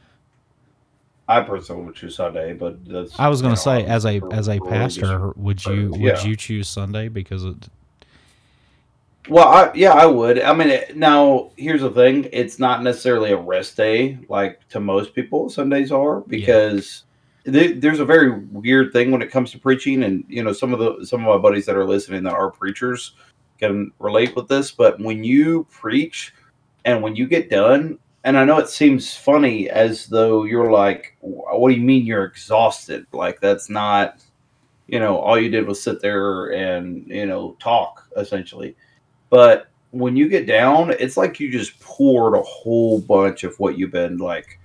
I personally would choose Sunday, but that's. I was going to say, as a for- as a pastor, would you would Yeah. you choose Sunday because it? Well, I, yeah, I would. I mean, it, now here's the thing: it's not necessarily a rest day like to most people. Sundays are because there- there's a very weird thing when it comes to preaching, and you know, some of the some of my buddies that are listening that are preachers, can relate with this, but when you preach and when you get done, and I know it seems funny as though you're like, what do you mean you're exhausted? Like that's not, you know, all you did was sit there and you know talk essentially. But when you get down, it's like you just poured a whole bunch of what you've been like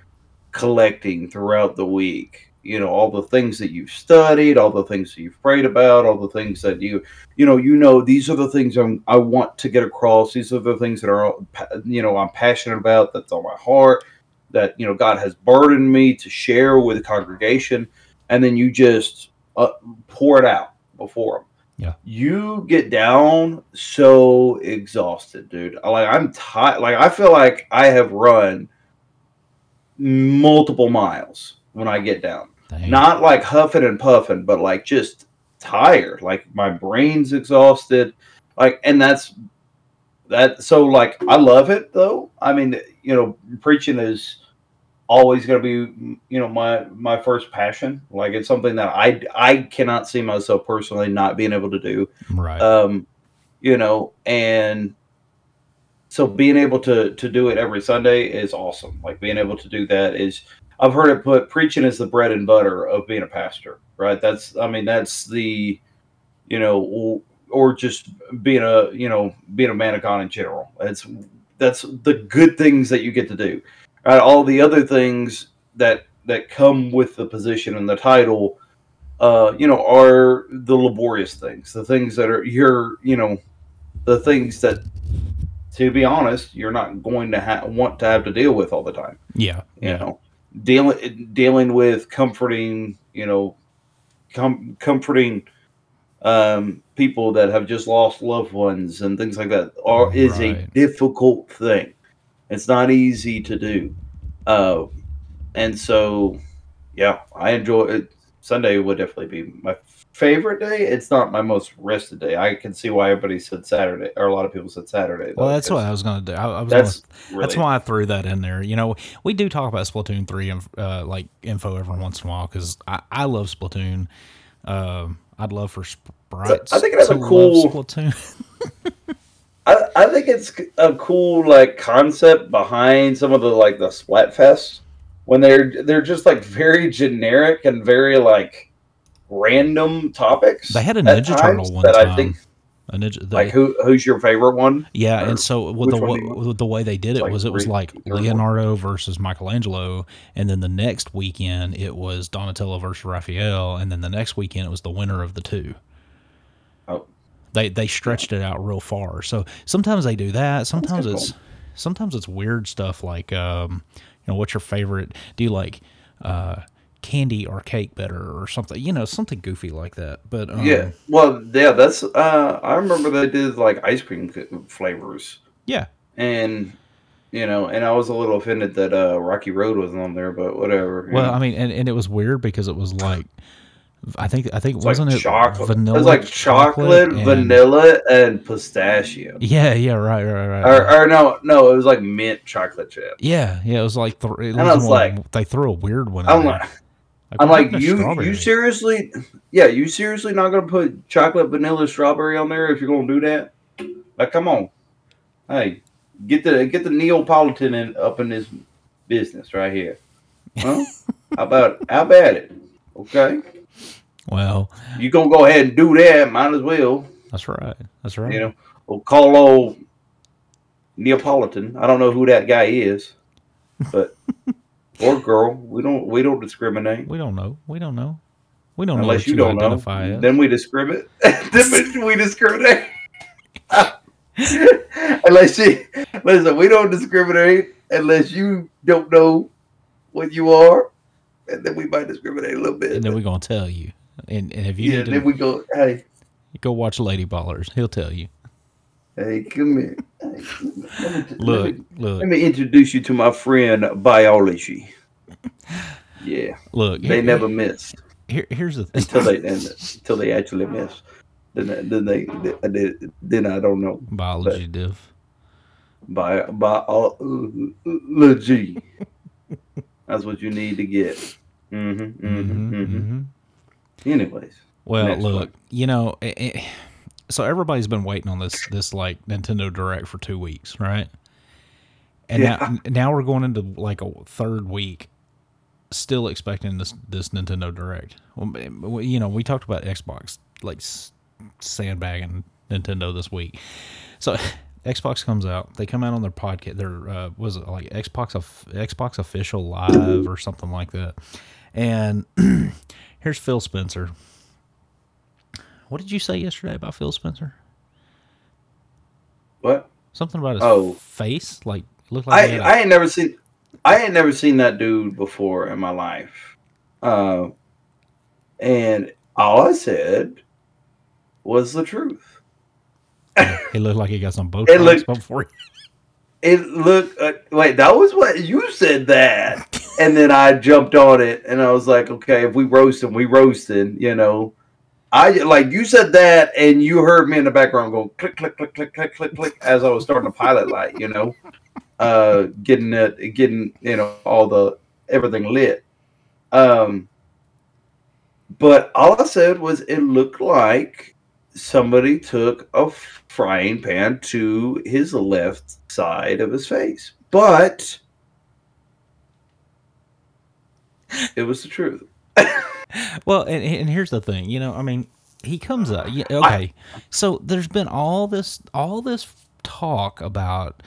collecting throughout the week you know all the things that you've studied all the things that you've prayed about all the things that you you know you know these are the things I'm, i want to get across. These are the things that are you know i'm passionate about that's on my heart that you know god has burdened me to share with the congregation. And then you just uh, pour it out before them yeah. You get down so exhausted dude. Like i'm tired like i feel like i have run multiple miles when i get down Dang. not like huffing and puffing, but like just tired. Like my brain's exhausted. Like, and that's that. So, like, I love it though. I mean, you know, preaching is always going to be, you know, my my first passion. Like, it's something that I I cannot see myself personally not being able to do. right Um, you know, and so being able to to do it every Sunday is awesome. Like being able to do that is I've heard it put preaching is the bread and butter of being a pastor, right? That's I mean that's the you know or, just being a you know being a man of God in general. That's that's the good things that you get to do. Right? All the other things that that come with the position and the title uh, you know, are the laborious things, the things that are you're, you know, the things that, to be honest, you're not going to ha- want to have to deal with all the time. yeah You yeah know, dealing dealing with comforting, you know, com- comforting um, people that have just lost loved ones and things like that are is a difficult thing. It's not easy to do, uh, and so yeah, I enjoy it. Sunday would definitely be my favorite day. It's not my most rested day. I can see why everybody said Saturday, or a lot of people said Saturday. well that's what i was gonna do i, I was gonna That's really, That's why I threw that in there. You know, we do talk about Splatoon three and uh, like info every once in a while because I, I love Splatoon. Um, I'd love for sprites. I think it has to a cool- Splatoon. *laughs* I, I think it's a cool like concept behind some of the like the Splatfests when they're they're just like very generic and very like random topics. they had a Ninja Turtle one that time. I think a ninja, they, like who who's your favorite one? yeah, or and so with the one do wa- you- with the way they did it like was it was like one? Leonardo versus Michelangelo, and then the next weekend it was Donatello versus Raphael, and then the next weekend it was the winner of the two. Oh, they they stretched it out real far. So sometimes they do that. Sometimes it's sometimes it's weird stuff like um, you know, what's your favorite? Do you like uh, candy or cake better or something? You know, something goofy like that. But um, yeah. Well, yeah. That's uh, I remember they did like ice cream flavors, yeah, and you know, and I was a little offended that uh, Rocky Road wasn't on there, but whatever. Well, know. I mean, and, and it was weird because it was like, I think I think It's wasn't it chocolate. vanilla? it was like chocolate, and- vanilla, and pistachio. Yeah, yeah, right, right, right. Or, right. or no, no, it was like mint chocolate chip. yeah, yeah, it was like th- it And I was one- like- they threw a weird one. I'm there. like, I'm like, you, you seriously, yeah, you seriously not gonna put chocolate, vanilla, strawberry on there if you're gonna do that? Like, come on, hey, get the get the Neapolitan in, up in this business right here. Huh? *laughs* how about how about it? Okay, Well, you gonna go ahead and do that? Might as well. that's right. That's right. You know, we'll call old Neapolitan. I don't know who that guy is, but *laughs* or girl. We don't we don't discriminate We don't know. We don't know. We don't unless what you you, don't know. identify as. Then we discriminate. *laughs* then we discriminate. *laughs* unless you listen, we don't discriminate unless you don't know what you are, and then we might discriminate a little bit. and then we're gonna tell you. And, and if you yeah, need to then we go. Hey, go watch Lady Ballers, he'll tell you. Hey, come here. Hey, let me- let Look, me- look, Let me introduce you to my friend biology. Yeah, look. they here- never miss Here, here's the thing. until they until they actually miss. Then then they then, then I don't know Biology diff. bi biology. That's what you need to get. Mm-hmm, mm-hmm, Mhm, mm-hmm. mhm. Anyways, Well, look, one. you know, it, it, so everybody's been waiting on this this like Nintendo Direct for two weeks, right? And Yeah. now now we're going into like a third week, still expecting this this Nintendo Direct. Well, you know, we talked about Xbox like sandbagging Nintendo this week, so. *laughs* Xbox comes out. They come out on their podcast. Their uh, was it like Xbox of Xbox official live or something like that. And *clears throat* here's Phil Spencer. What did you say yesterday about Phil Spencer? What? Something about his Oh. face, like looked like I I ain't never seen I ain't never seen that dude before in my life. Uh, and all I said was the truth. he looked like he got some *laughs* It Botox looked- before. *laughs* It looked uh, wait, that was what you said that. and then I jumped on it and I was like, okay, if we roasting, we roasting, you know. I like you said that and you heard me in the background go click click click click click click click as I was starting the pilot light, you know. Uh getting it getting, you know, all the everything lit. Um but all I said was it looked like somebody took a frying pan to his left side of his face. But it was the truth. *laughs* *laughs* well, and, and here's the thing, you know, I mean, he comes up. Yeah, okay, so there's been all this all this talk about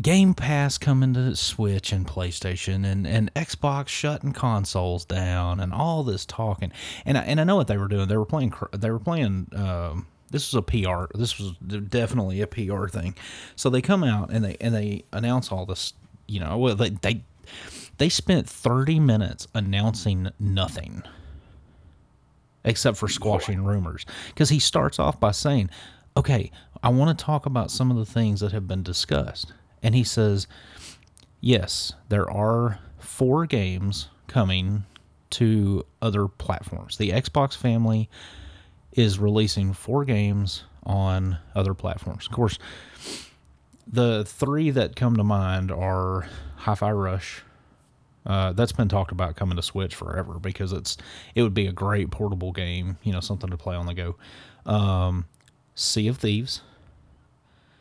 Game Pass coming to Switch and PlayStation and, and Xbox shutting consoles down and all this talking. And I, and I know what they were doing. They were playing they were playing um, this was a PR. This was definitely a PR thing. So they come out and they and they announce all this, you know, well they they they spent 30 minutes announcing nothing except for squashing rumors because he starts off by saying, "Okay, I want to talk about some of the things that have been discussed." And he says, "Yes, there are four games coming to other platforms. The Xbox family is releasing four games on other platforms. Of course, the three that come to mind are Hi-Fi Rush. Uh, that's been talked about coming to Switch forever because it's it would be a great portable game, you know, something to play on the go. Um, sea of Thieves,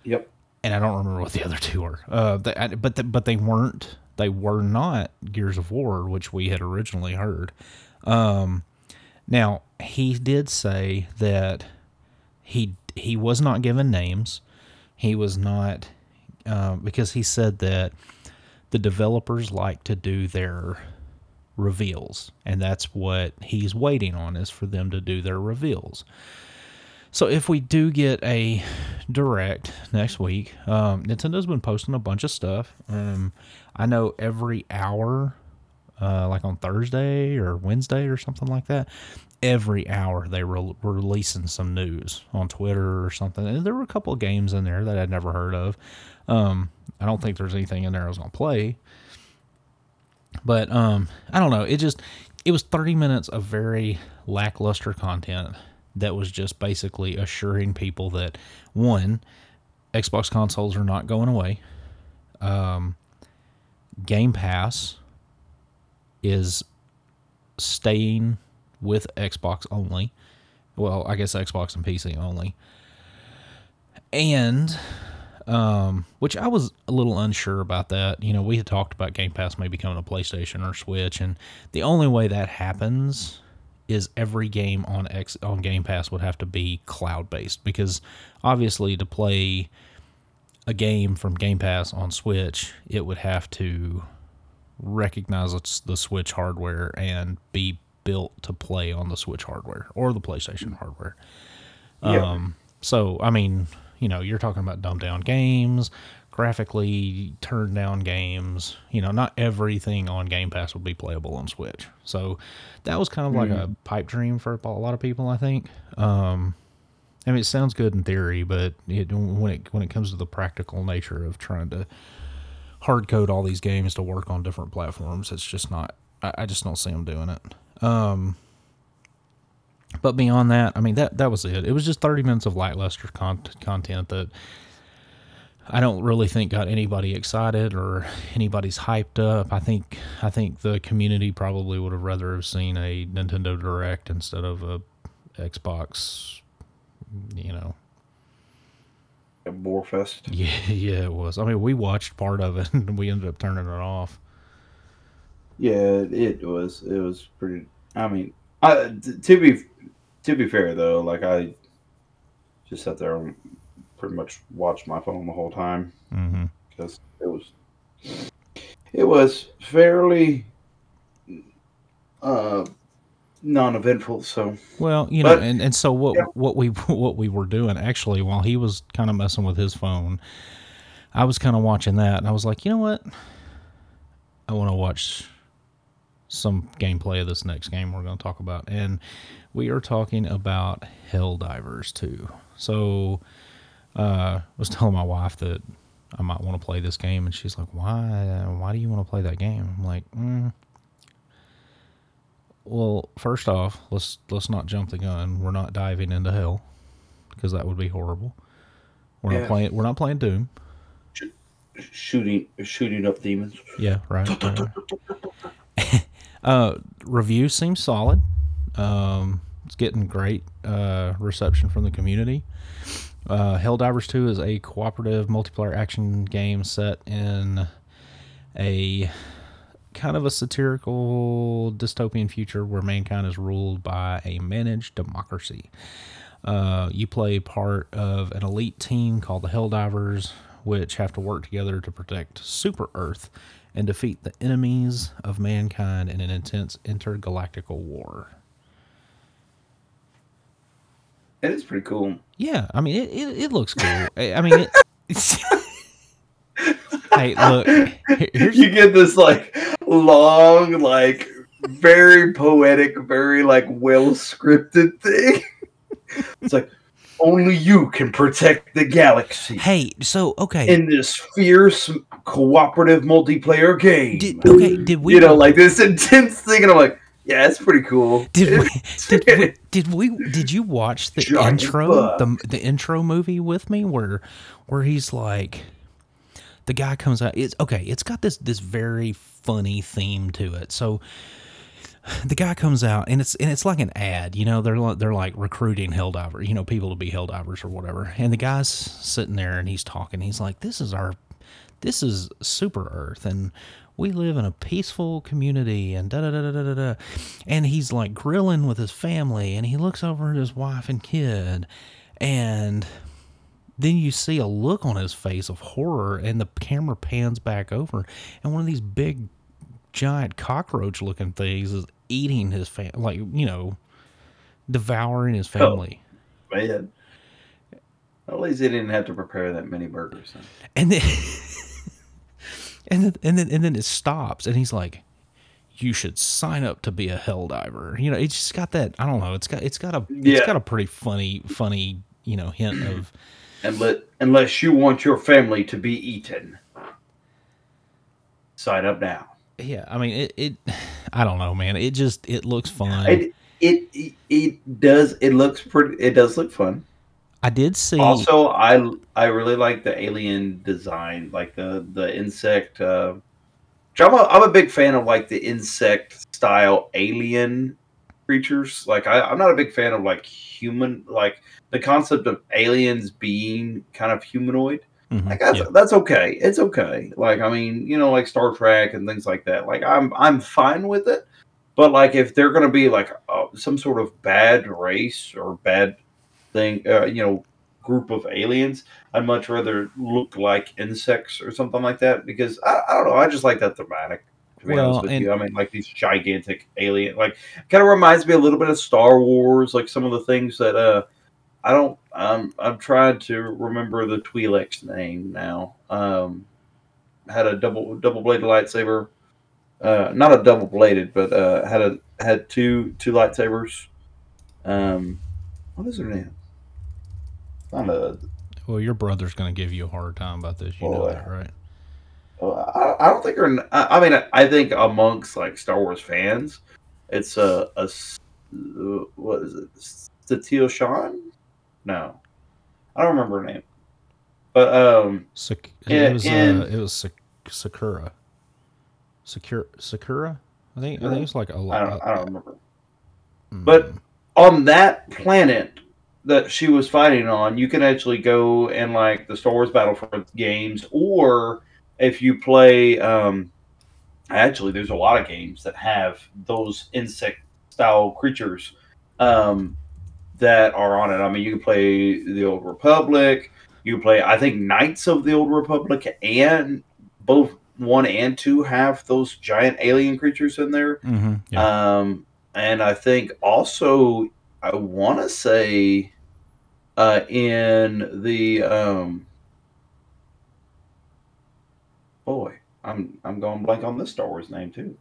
Yep. and I don't remember what the other two are. Uh, they, I, but the, but they weren't they were not Gears of War, which we had originally heard. Um, now he did say that he he was not given names. He was not uh, because he said that the developers like to do their reveals, and that's what he's waiting on is for them to do their reveals. So if we do get a direct next week, um, Nintendo's been posting a bunch of stuff. Um, I know every hour, uh, like on Thursday or Wednesday or something like that, every hour they were releasing some news on Twitter or something. And there were a couple of games in there that I'd never heard of. Um, I don't think there's anything in there I was gonna play. But um, I don't know. It just it was 30 minutes of very lackluster content that was just basically assuring people that one, Xbox consoles are not going away. Um, Game Pass is staying with Xbox only. Well, I guess Xbox and PC only. And um, which I was a little unsure about that. You know, we had talked about Game Pass maybe coming to PlayStation or Switch, and the only way that happens is every game on X on Game Pass would have to be cloud based because obviously to play a game from Game Pass on Switch, it would have to recognize it's the Switch hardware and be built to play on the Switch hardware or the PlayStation hardware. Yeah. Um, so I mean, you know, you're talking about dumbed down games, graphically turned down games. You know, not everything on Game Pass would be playable on Switch. So that was kind of like a pipe dream for a lot of people, I think. Um, I mean, it sounds good in theory, but it, when it when it comes to the practical nature of trying to hard code all these games to work on different platforms, it's just not. I, I just don't see them doing it. Um, but beyond that, I mean that that was it. It was just thirty minutes of lackluster con- content that I don't really think got anybody excited or anybody's hyped up. I think I think the community probably would have rather have seen a Nintendo Direct instead of a Xbox you know, A bore fest. *laughs* yeah, yeah, it was. I mean, we watched part of it *laughs* and we ended up turning it off. Yeah, it was. It was pretty. I mean, I, to be to be fair though, like I just sat there and pretty much watched my phone the whole time because it was it was fairly uh non-eventful. So Well, you know, But- and, and so what yeah. what we what we were doing actually while he was kind of messing with his phone, I was kind of watching that, and I was like, you know what, I want to watch some gameplay of this next game we're going to talk about, and we are talking about Helldivers 2. So, uh, I was *laughs* telling my wife that I might want to play this game, and she's like, "Why? Why do you want to play that game?" I'm like, mm, well, first off, let's let's not jump the gun. We're not diving into hell because that would be horrible. We're Yeah. not playing. We're not playing Doom. shooting shooting up demons. Yeah, right. right, right. *laughs* uh, review seems solid. Um, it's getting great uh, reception from the community. Uh, Helldivers 2 is a cooperative multiplayer action game set in a kind of a satirical dystopian future where mankind is ruled by a managed democracy. Uh, you play part of an elite team called the Helldivers, which have to work together to protect Super Earth and defeat the enemies of mankind in an intense intergalactical war. It is pretty cool. Yeah, I mean it. It, it looks cool. I I mean, it, *laughs* hey, look. here- Here's you get this like long, like very poetic, very like well scripted thing. it's like only you can protect the galaxy hey. So okay, in this fierce cooperative multiplayer game. did okay? Did we? you know, like this intense thing, and I'm like, yeah, it's pretty cool. Did we, *laughs* did we did we did you watch the Giant intro bug. the the intro movie with me where where he's like the guy comes out it's okay it's got this this very funny theme to it so the guy comes out and it's and it's like an ad you know they're they're like recruiting helldiver you know people to be helldivers or whatever and the guy's sitting there and he's talking he's like this is our this is super earth and we live in a peaceful community and da da da da da da and he's like grilling with his family and he looks over at his wife and kid and then you see a look on his face of horror and the camera pans back over and one of these big giant cockroach looking things is eating his family like you know devouring his oh, family Man. At least they didn't have to prepare that many burgers. Then. and then *laughs* and then and then and then it stops and he's like you should sign up to be a helldiver you know it's just got that i don't know it's got it's got a it's Yeah. got a pretty funny funny you know hint of And let, unless you want your family to be eaten, sign up now. yeah i mean it, it *sighs* i don't know man it just it looks fun It, it it it does. It looks pretty. It does look fun. I did see Also, I I really like the alien design, like the the insect. Uh, I'm a, I'm a big fan of like the insect style alien creatures. Like I, I'm not a big fan of like human like the concept of aliens being kind of humanoid. Mhm, Like that's yeah. that's okay. It's okay. Like I mean, you know, like Star Trek and things like that. Like I'm I'm fine with it. But like if they're gonna be like uh, some sort of bad race or bad thing, uh, you know, group of aliens, I'd much rather look like insects or something like that because I, I don't know. I just like that thematic. To be Well, honest with and- you, I mean, like these gigantic alien, like kind of reminds me a little bit of Star Wars, like some of the things that uh I don't. Um, I'm trying to remember the Twi'lek's name now. Um, had a double double bladed lightsaber. Uh, not a double bladed, but uh, had a had two two lightsabers. Um, what is her name? Not a. well your brother's gonna give you a hard time about this you know that right I, I don't think her. I I mean, I, I think amongst like Star Wars fans, it's a, uh, what is it? Satio Shan? No, I don't remember her name. But um, Yeah, it was and- uh, it was Sak- Secura Secura Secura I think I think it's like a I lot don't I don't remember. mm, but- On that planet, that she was fighting on, you can actually go and like the Star Wars Battlefront games, or if you play, um, actually, there's a lot of games that have those insect style creatures um, that are on it. I mean, you can play the Old Republic. You can play, I think, Knights of the Old Republic, and both one and two have those giant alien creatures in there. Mm-hmm. Yeah. Um, and I think also I want to say uh, in the um, boy, I'm I'm going blank on this Star Wars name too.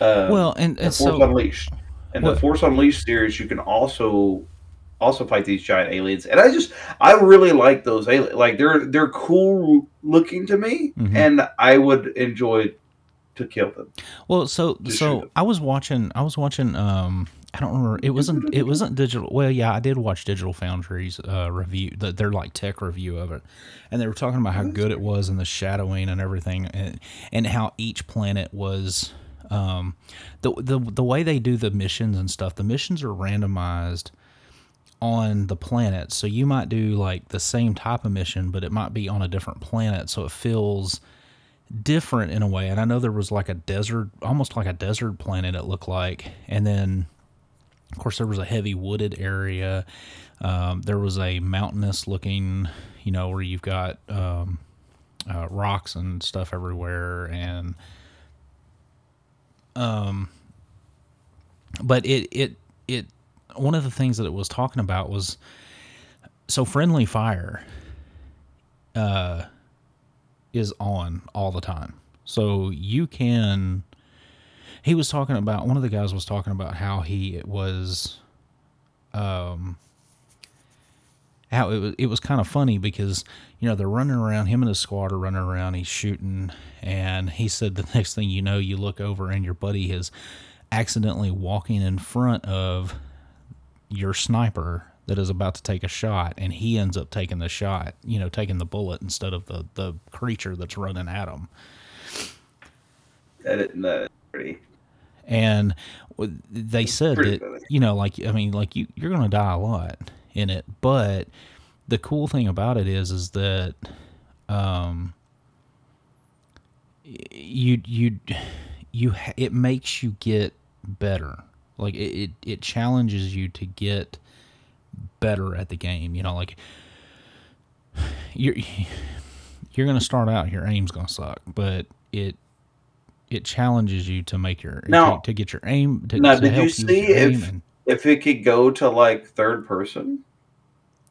Um, well, and, the and Force so Unleashed. In What- the Force Unleashed series, you can also also fight these giant aliens, and I just I really like those aliens. Like they're they're cool looking to me, Mhm. and I would enjoy to kill them. Well, so so. I was watching. I was watching. Um, I don't remember. It wasn't. It *laughs* wasn't digital. Well, yeah, I did watch Digital Foundry's uh, review. The, their like tech review of it, and they were talking about how good it was and the shadowing and everything, and and how each planet was. Um, the the the way they do the missions and stuff. The missions are randomized on the planet, so you might do like the same type of mission, but it might be on a different planet, so it feels different in a way. And I know there was like a desert, almost like a desert planet, it looked like. And then, of course, there was a heavy wooded area. Um, there was a mountainous looking, you know, where you've got um, uh, rocks and stuff everywhere. And, um, but it, it, it, one of the things that it was talking about was so friendly fire uh, is on all the time. So you can. He was talking about one of the guys was talking about how he was, um, how it was it was kind of funny because you know they're running around. Him and his squad are running around. He's shooting, and he said the *laughs* next thing you know, you look over and your buddy is accidentally walking in front of your sniper that is about to take a shot and he ends up taking the shot you know taking the bullet instead of the the creature that's running at him That is. And they said that funny. you know like i mean like you you're gonna die a lot in it but the cool thing about it is is that um you you you it makes you get better like it, it it challenges you to get better at the game you know like *sighs* you're *sighs* you're gonna start out your aim's gonna suck but it it challenges you to make your Now- to, to get your aim to, Now, to did you see aim if- and If it could go to like third person,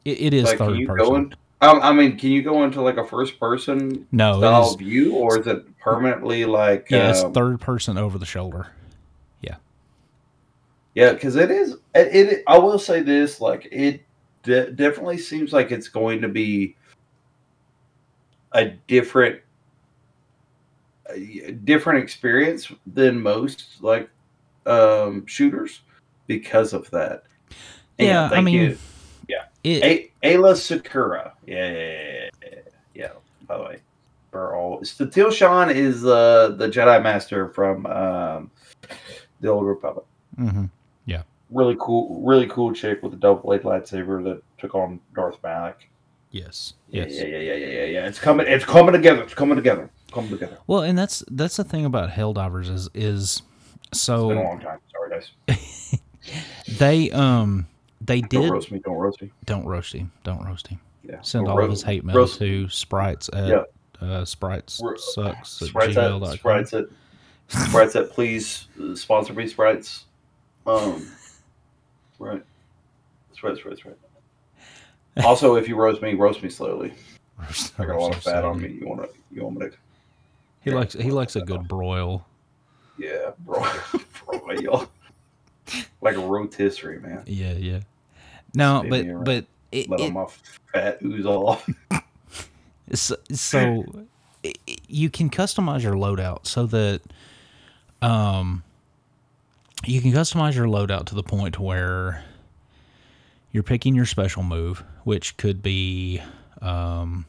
it, it is like third you person in? Um, I mean, can you go into like a first person no style is view, or is it permanently like? yeah it's um, third person over the shoulder Yeah, Yeah, because it is. It, it. I will say this: like, it de- definitely seems like it's going to be a different, different experience than most like um shooters because of that. And Yeah, I mean, you. it, A- Aayla Secura. Yeah, yeah, yeah, yeah, yeah. By the way, for all Satele Shan is uh, the Jedi Master from um, the Old Republic. mhm. Yeah, really cool, really cool chick with a double blade lightsaber that took on Darth Malak. yes Yeah, yes yeah, yeah, yeah, yeah, yeah, yeah. It's coming. It's coming together. It's coming together. Coming together. well and that's that's the thing about helldivers is is It's been a so long time. Sorry, guys. *laughs* they um they Don't did roast me. Don't roast me. don't roast him don't roast him Yeah. send Don't all of his hate mail roast- to sprites at Yeah. uh, sprites Ro- sucks at Sprites at gmail.com. Sprites at Sprites at please uh, sponsor me Sprites. Um, right. Sprites, Sprites, right. Also, if you roast me, roast me slowly. I got a lot of fat on me. You want to? You want me to? He likes he likes a good broil. Yeah, *laughs* broil, bro, y'all. Like a rotisserie, man. Yeah, yeah. No, Spin but but it, Let it my fat ooze off. *laughs* so, so i i- you can customize your loadout so that um you can customize your loadout to the point where you're picking your special move, which could be um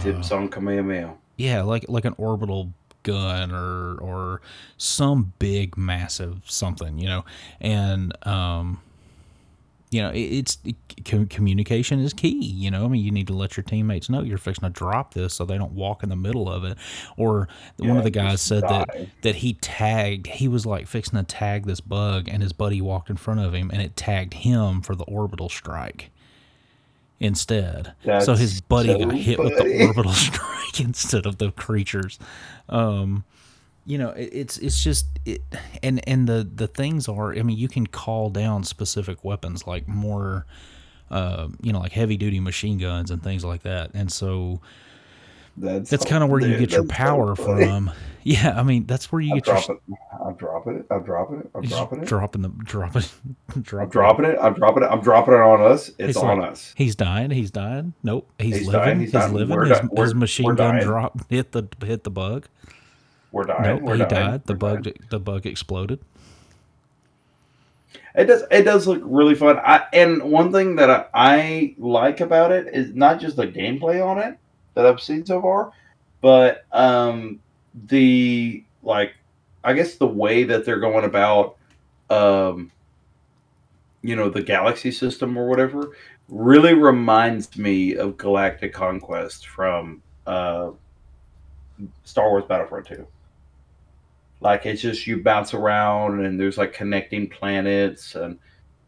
Tips on Kamehameha. yeah, like like an orbital gun or or some big massive something, you know. And um you know, it, it's it, com- communication is key. You know, I mean, you need to let your teammates know you're fixing to drop this so they don't walk in the middle of it. Or one of the guys said that that he tagged. He was like fixing to tag this bug, and his buddy walked in front of him, and it tagged him for the orbital strike instead. so his buddy so got hit with the *laughs* orbital strike *laughs* instead of the creatures. Um, you know, it, it's it's just it, and and the the things are. I mean, you can call down specific weapons like more, uh, you know, like heavy duty machine guns and things like that. And so That's that's kind of where you get your that's so power from. Yeah, I mean, that's where you I'm get your dropping, I'm dropping it. I'm dropping it. I'm dropping it. dropping the dropping drop *laughs* I'm dropping it. I'm dropping it. I'm dropping it on us. It's He's on like, us. He's dying. He's dying. Nope. He's, He's living. dying, He's, he's dying. living. We're his, di- his machine gun dying. drop hit the hit the bug. We're dying. Nope. We're he dying. died. The We're bug dying. the bug exploded. It does. It does look really fun. I and one thing that I, I like about it is not just the gameplay on it that I've seen so far, but um the like I guess the way that they're going about um you know the galaxy system or whatever really reminds me of Galactic Conquest from uh Star Wars Battlefront 2. Like it's just you bounce around and there's like connecting planets and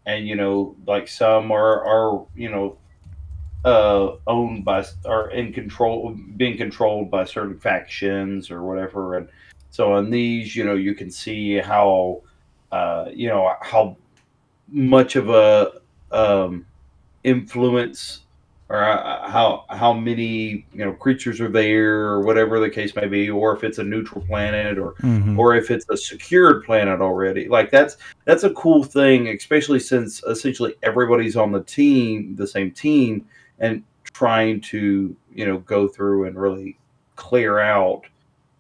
and you know like some are are you know uh owned by or in control being controlled by certain factions or whatever and so on these you know you can see how uh you know how much of a um influence or how how many you know creatures are there or whatever the case may be or if it's a neutral planet or Mhm. or if it's a secured planet already like that's that's a cool thing especially since essentially everybody's on the team the same team and trying to you know go through and really clear out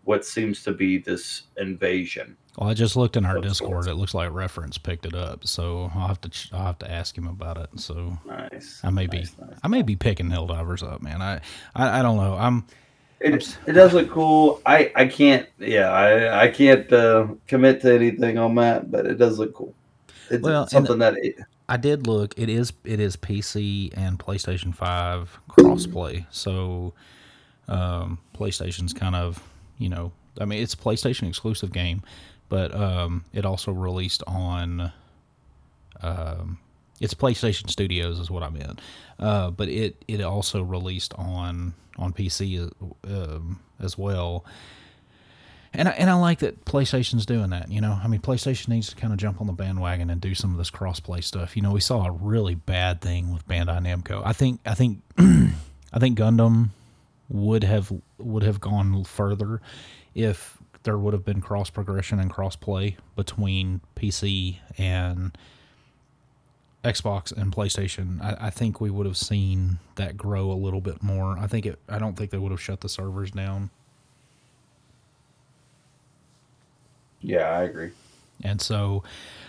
what seems to be this invasion Well, I just looked in our Discord. sorts. It looks like reference picked it up, so I'll have to ch- I'll have to ask him about it. So nice I may be nice, nice. I may be picking Helldivers up, man. I, I I don't know. I'm It, it does look cool. I, I can't yeah I I can't uh, commit to anything on that, but it does look cool. It's Well, and- something that it, I did look. It is it is PC and PlayStation Five crossplay. So um, PlayStation's kind of you know I mean it's a PlayStation exclusive game, but um, it also released on um, it's PlayStation Studios is what I meant. Uh, but it it also released on on PC um, as well. And I, and I like that PlayStation's doing that. You know, I mean, PlayStation needs to kind of jump on the bandwagon and do some of this crossplay stuff. You know, we saw a really bad thing with Bandai Namco. I think I think *clears throat* I think Gundam would have would have gone further if there would have been cross progression and cross play between PC and Xbox and PlayStation. I, I think we would have seen that grow a little bit more. I think it. I don't think they would have shut the servers down. Yeah I agree. And so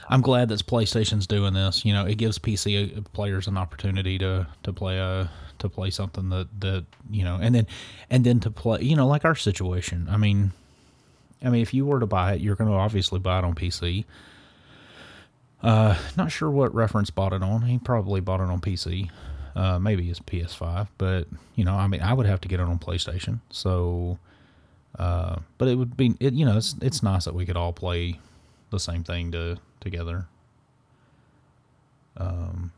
I'm glad that PlayStation's doing this. You know, it gives PC players an opportunity to to play a to play something that that you know, and then and then to play, you know, like our situation. I mean, I mean, if you were to buy it, you're going to obviously buy it on PC. Uh, not sure what reference bought it on. He probably bought it on PC. Uh, maybe it's PS5, but you know, I mean, I would have to get it on PlayStation. So, uh, but it would be, it, you know, it's it's nice that we could all play the same thing to together. Um,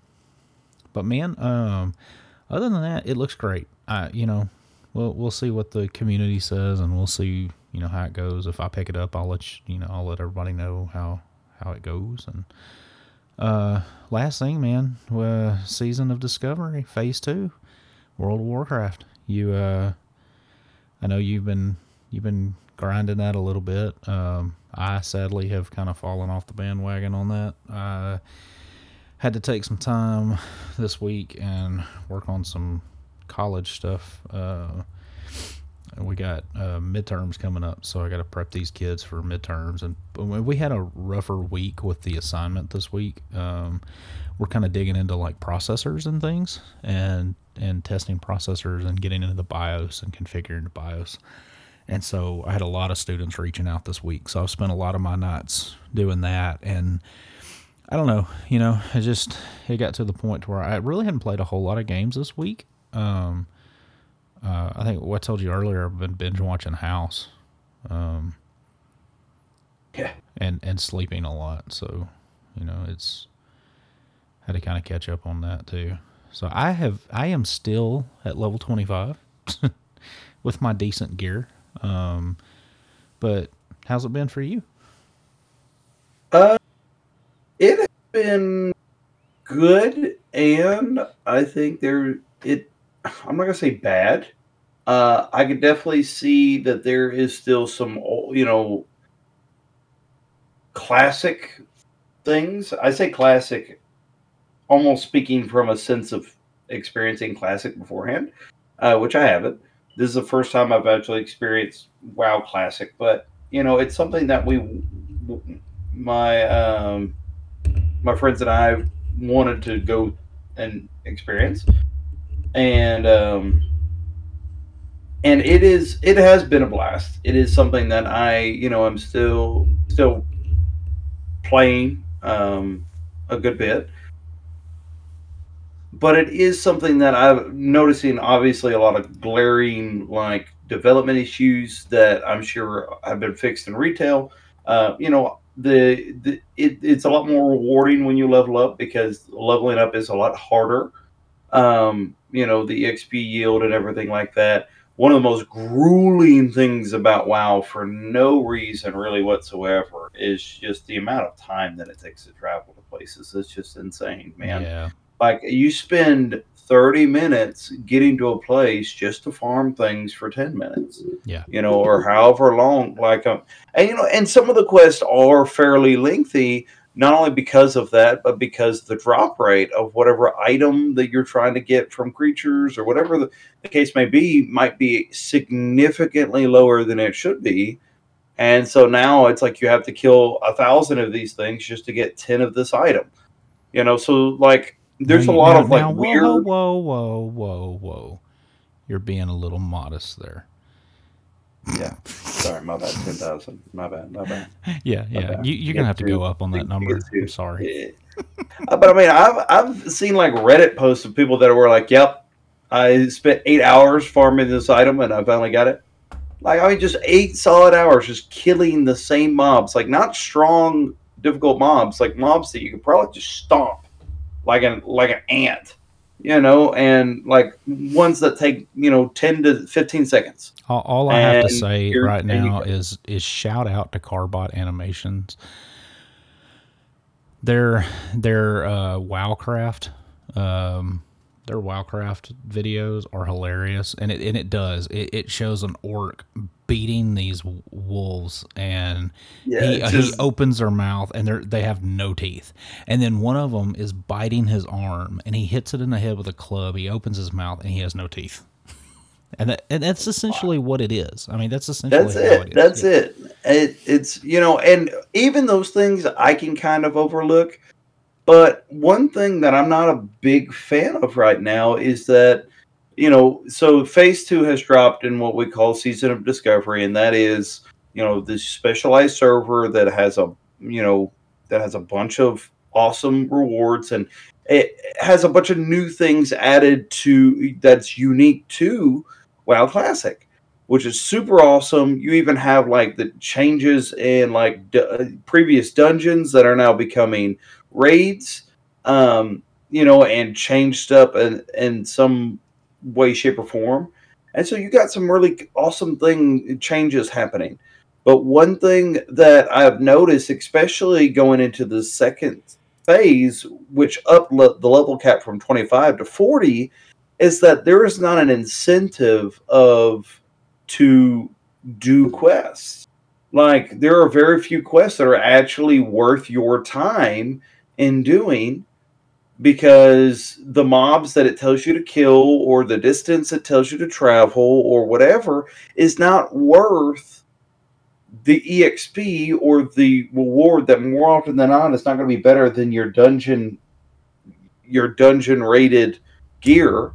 but man, um, other than that, it looks great. I, you know, we'll we'll see what the community says, and we'll see, you know, how it goes. If I pick it up, I'll let you, you know, I'll let everybody know how how it goes. And uh, last thing, man, uh, season of Discovery, Phase Two, World of Warcraft. You, uh, I know you've been you've been grinding that a little bit. Um, I sadly have kind of fallen off the bandwagon on that. I had to take some time this week and work on some college stuff. Uh, we got uh, midterms coming up, so I got to prep these kids for midterms. And we had a rougher week with the assignment this week. Um, we're kind of digging into like processors and things, and and testing processors and getting into the BIOS and configuring the BIOS. And so I had a lot of students reaching out this week. So I've spent a lot of my nights doing that. And I don't know. You know, it just it got to the point where I really hadn't played a whole lot of games this week. Um, uh, I think what I told you earlier, I've been binge watching House. Um, Yeah. and and sleeping a lot. So, you know, it's had to kind of catch up on that too. So I have I am still at level 25 *laughs* with my decent gear. Um, but how's it been for you? Uh, It has been good, and I think there it. I'm not gonna say bad. Uh, I could definitely see that there is still some, you know, classic things. I say classic, almost speaking from a sense of experiencing classic beforehand, uh, which I haven't. This is the first time I've actually experienced WoW Classic, but you know, it's something that we, my um, my friends and I wanted to go and experience, and um, and it is it has been a blast. It is something that I you know I'm still still playing um, a good bit, but it is something that I'm noticing. Obviously, a lot of glaring like development issues that I'm sure have been fixed in retail. Uh, you know, the, the it, it's a lot more rewarding when you level up because leveling up is a lot harder. Um, you know, the XP yield and everything like that. One of the most grueling things about WoW, for no reason really whatsoever, is just the amount of time that it takes to travel to places. It's just insane, man Yeah. Like you spend 30 minutes getting to a place just to farm things for 10 minutes. Yeah. you know or however long like um and you know and some of the quests are fairly lengthy not only because of that but because the drop rate of whatever item that you're trying to get from creatures or whatever the, the case may be might be significantly lower than it should be. And so now it's like you have to kill a thousand of these things just to get 10 of this item. You know so like there's Now a lot now- of like now, weird Whoa, whoa, whoa, whoa, whoa! You're being a little modest there. Yeah. Sorry, my bad. Ten thousand. My bad. My bad. *laughs* Yeah, yeah. bad. You, you're Get gonna have to to- go up on that number. I'm sorry. Yeah. Uh, but I mean, I've I've seen like Reddit posts of people that were like, "Yep, I spent eight hours farming this item and I finally got it." Like I mean, just eight solid hours just killing the same mobs, like not strong, difficult mobs, like mobs that you could probably just stomp like an like an ant, you know, and like ones that take you know ten to fifteen seconds. All, all I have to say right now is is shout out to Carbot Animations. Their their uh, Wowcraft, um, their Wowcraft videos are hilarious, and it and it does it, it shows an orc beating these wolves, and Yeah, he, uh, he opens their mouth and they they have no teeth, and then one of them is biting his arm, and he hits it in the head with a club. He opens his mouth and he has no teeth. *laughs* And, that, and that's essentially what it is. I mean, that's essentially That's it. That's Yeah. it. it. It's you know, and even those things I can kind of overlook. But one thing that I'm not a big fan of right now is that you know, so phase two has dropped in what we call season of discovery, and that is you know this specialized server that has a you know that has a bunch of awesome rewards and it has a bunch of new things added to that's unique to WoW Classic which is super awesome. You even have like the changes in like d- uh, previous dungeons that are now becoming raids, um, you know, and changed up and and some way, shape, or form. And so you got some really awesome thing changes happening. But one thing that I've noticed, especially going into the second phase, which up le- the level cap from 25 to 40, is that there is not an incentive of to do quests. Like there are very few quests that are actually worth your time in doing because the mobs that it tells you to kill or the distance it tells you to travel or whatever is not worth the exp or the reward that more often than not is not going to be better than your dungeon your dungeon rated gear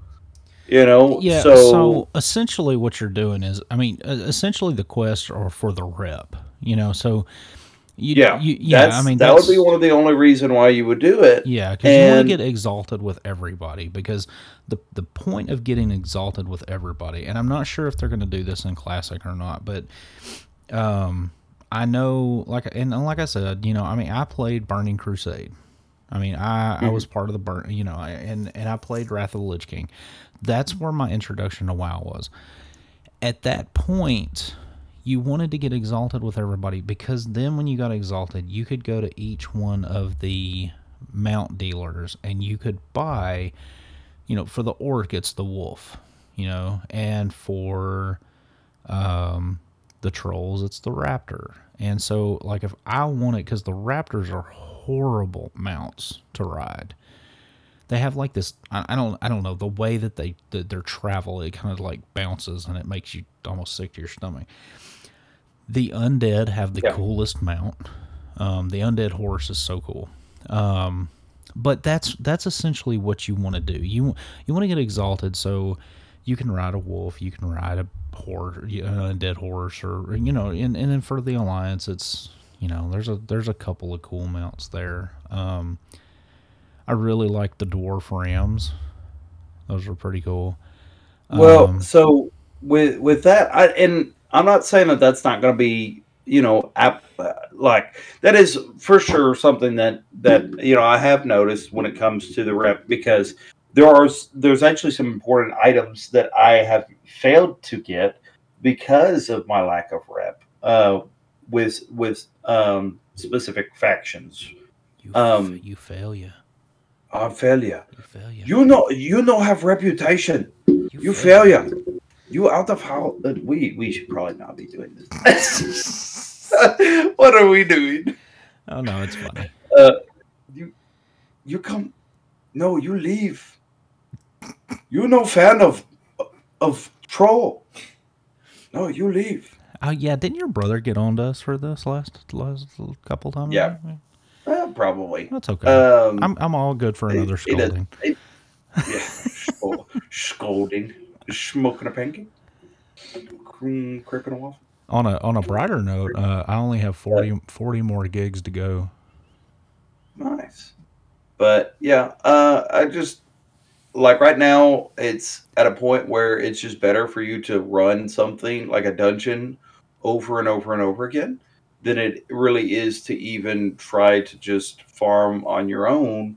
you know Yeah. so, So, essentially, what you're doing is, I mean, essentially the quests are for the rep. You know, so You, Yeah, you, yeah. That's, I mean, that would be one of the only reason why you would do it. Yeah, because you want to get exalted with everybody. Because the the point of getting exalted with everybody, and I'm not sure if they're going to do this in classic or not, but um, I know, like, and like I said, you know, I mean, I played Burning Crusade. I mean, I I was part of the burn, you know, and and I played Wrath of the Lich King. That's where my introduction to WoW was. At that point, you wanted to get exalted with everybody because then when you got exalted, you could go to each one of the mount dealers and you could buy, you know, for the orc it's the wolf, you know, and for um the trolls it's the raptor. And so like if I wanted cuz the raptors are horrible mounts to ride. They have like this I, don't I don't know the way that they their travel it kind of like bounces and it makes you almost sick to your stomach. The undead have the Yeah. coolest mount. Um, the undead horse is so cool. Um, but that's that's essentially what you want to do. You you want to get exalted so you can ride a wolf, you can ride a horse, an undead horse, or you know, and, and then for the alliance, it's you know, there's a there's a couple of cool mounts there. Um, I really like the dwarf rams; those are pretty cool. Well, Um, so with with that, I and I'm not saying that that's not going to be you know uh, like that is for sure something that that you know I have noticed when it comes to the rep because there are there's actually some important items that I have failed to get because of my lack of rep uh, with with um, specific factions. you um, you fail you, I failure. you fail you, You know you know have reputation. You failure. You out of how? Uh, we we should probably not be doing this. *laughs* what are we doing? Oh no, it's funny. You you come. No, you leave. You're no fan of of troll. No, you leave. Oh yeah, didn't your brother get on to us for this last last couple times? Yeah. Uh, probably. that's okay. Um, I'm I'm all good for another it- it- scolding. it- yeah, *laughs* scolding, smoking a pancake, cripping a waffle. On a on a brighter note, uh, I only have 40, 40 more gigs to go. Nice. But yeah, uh, I just like right now it's at a point where it's just better for you to run something like a dungeon over and over and over again than it really is to even try to just farm on your own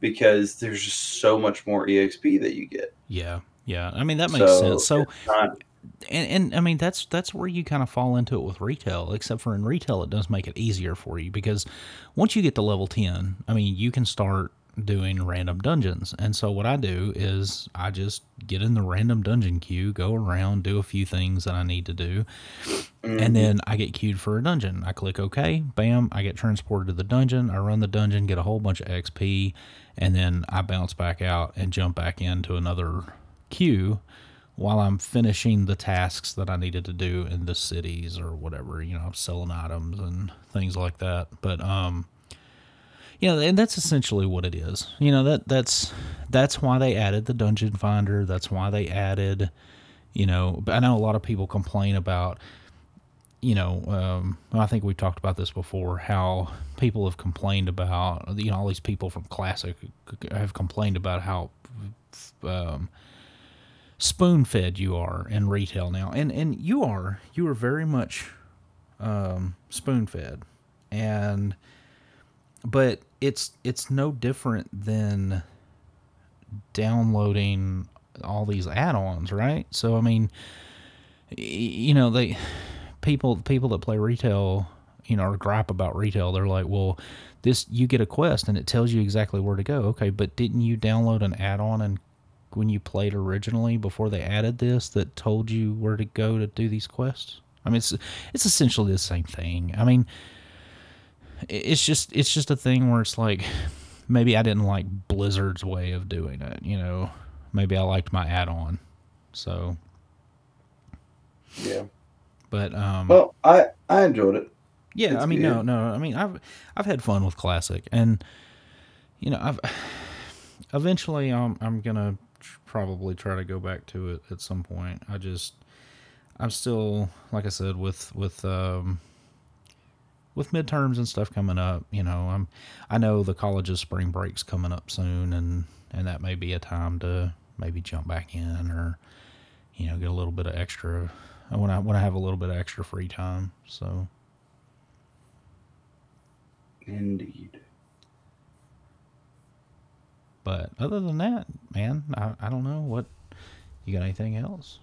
because there's just so much more EXP that you get. Yeah, yeah. I mean that makes sense. So not- and, and I mean that's that's where you kind of fall into it with retail. Except for in retail, it does make it easier for you because once you get to level ten, I mean you can start doing random dungeons. And so what I do is I just get in the random dungeon queue, go around, do a few things that I need to do, and mm-hmm. then I get queued for a dungeon. I click OK, bam, I get transported to the dungeon. I run the dungeon, get a whole bunch of XP, and then I bounce back out and jump back into another queue while I'm finishing the tasks that I needed to do in the cities or whatever. You know, I'm selling items and things like that. But um, you know, and that's essentially what it is. You know that that's that's why they added the dungeon finder. That's why they added. You know, I know a lot of people complain about. You know, um, I think we've talked about this before. How people have complained about you know all these people from Classic have complained about how um, spoon fed you are in retail now, and and you are you are very much um, spoon fed, and but it's it's no different than downloading all these add-ons, right? So I mean, you know they people people that play retail you know or gripe about retail they're like well this you get a quest and it tells you exactly where to go. Okay but didn't you download an add-on and when you played originally before they added this that told you where to go to do these quests i mean it's it's essentially the same thing i mean it's just it's just a thing where it's like maybe i didn't like blizzard's way of doing it you know maybe i liked my add-on so yeah. but um Well, I I enjoyed it. Yeah, It's I mean, good. no, no. I mean, I've I've had fun with classic, and you know, I've *sighs* eventually I'm I'm gonna probably try to go back to it at some point. I just I'm still like I said with with um with midterms and stuff coming up, you know, I'm I know the college's spring break's coming up soon, and and that may be a time to maybe jump back in or you know get a little bit of extra when I when I have a little bit of extra free time. So Indeed. But other than that, man, I, I don't know what you got anything else.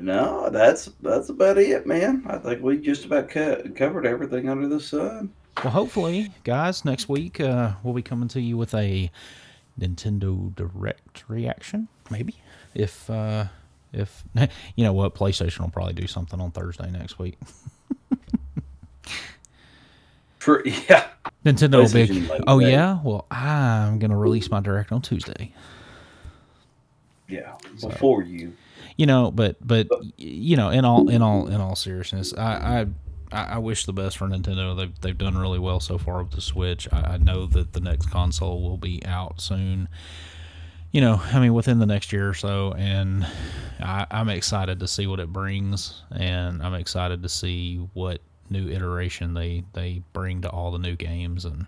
No, that's that's about it, man. I think we just about co- covered everything under the sun. Well, hopefully, guys, next week uh, we'll be coming to you with a Nintendo Direct reaction, maybe. If uh, if *laughs* you know what, PlayStation will probably do something on Thursday next week. *laughs* For *laughs* yeah, Nintendo will be. Oh yeah, well I'm gonna release my Direct on Tuesday. Yeah, before you you know, but but you know, in all in all in all seriousness, I I, I wish the best for Nintendo. They've they've done really well so far with the Switch. I, I know that the next console will be out soon. You know, I mean, within the next year or so, and I, I'm excited to see what it brings, and I'm excited to see what new iteration they they bring to all the new games and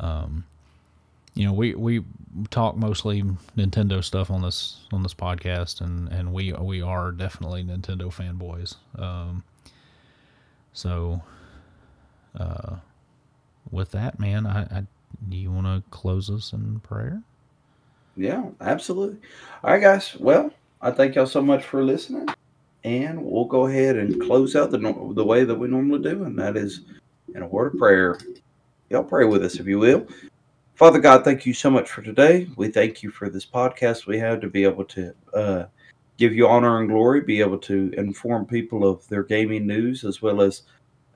um, you know, we we talk mostly Nintendo stuff on this on this podcast, and and we we are definitely Nintendo fanboys. Um, so, uh, with that, man, I, I do you want to close us in prayer? Yeah, absolutely. All right, guys. Well, I thank y'all so much for listening, and we'll go ahead and close out the the way that we normally do, and that is in a word of prayer. Y'all pray with us, if you will. Father God, thank you so much for today. We thank you for this podcast we have to be able to uh, give you honor and glory, be able to inform people of their gaming news, as well as,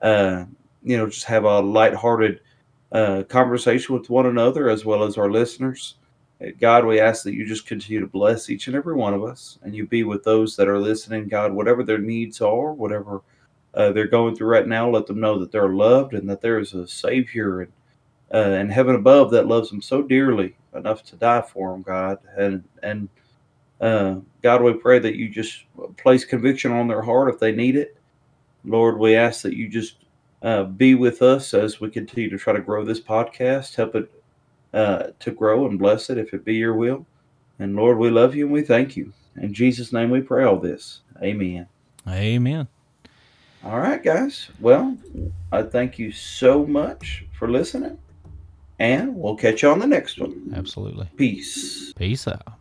uh, you know, just have a lighthearted uh, conversation with one another, as well as our listeners. God, we ask that you just continue to bless each and every one of us, and you be with those that are listening. God, whatever their needs are, whatever uh, they're going through right now, let them know that they're loved and that there is a Savior and uh, and heaven above that loves them so dearly enough to die for them, God. And and uh, God, we pray that you just place conviction on their heart if they need it. Lord, we ask that you just uh, be with us as we continue to try to grow this podcast, help it uh, to grow and bless it if it be your will. And Lord, we love you and we thank you. In Jesus' name we pray all this. Amen. Amen. All right, guys. Well, I thank you so much for listening. And we'll catch you on the next one. Absolutely. Peace. Peace out.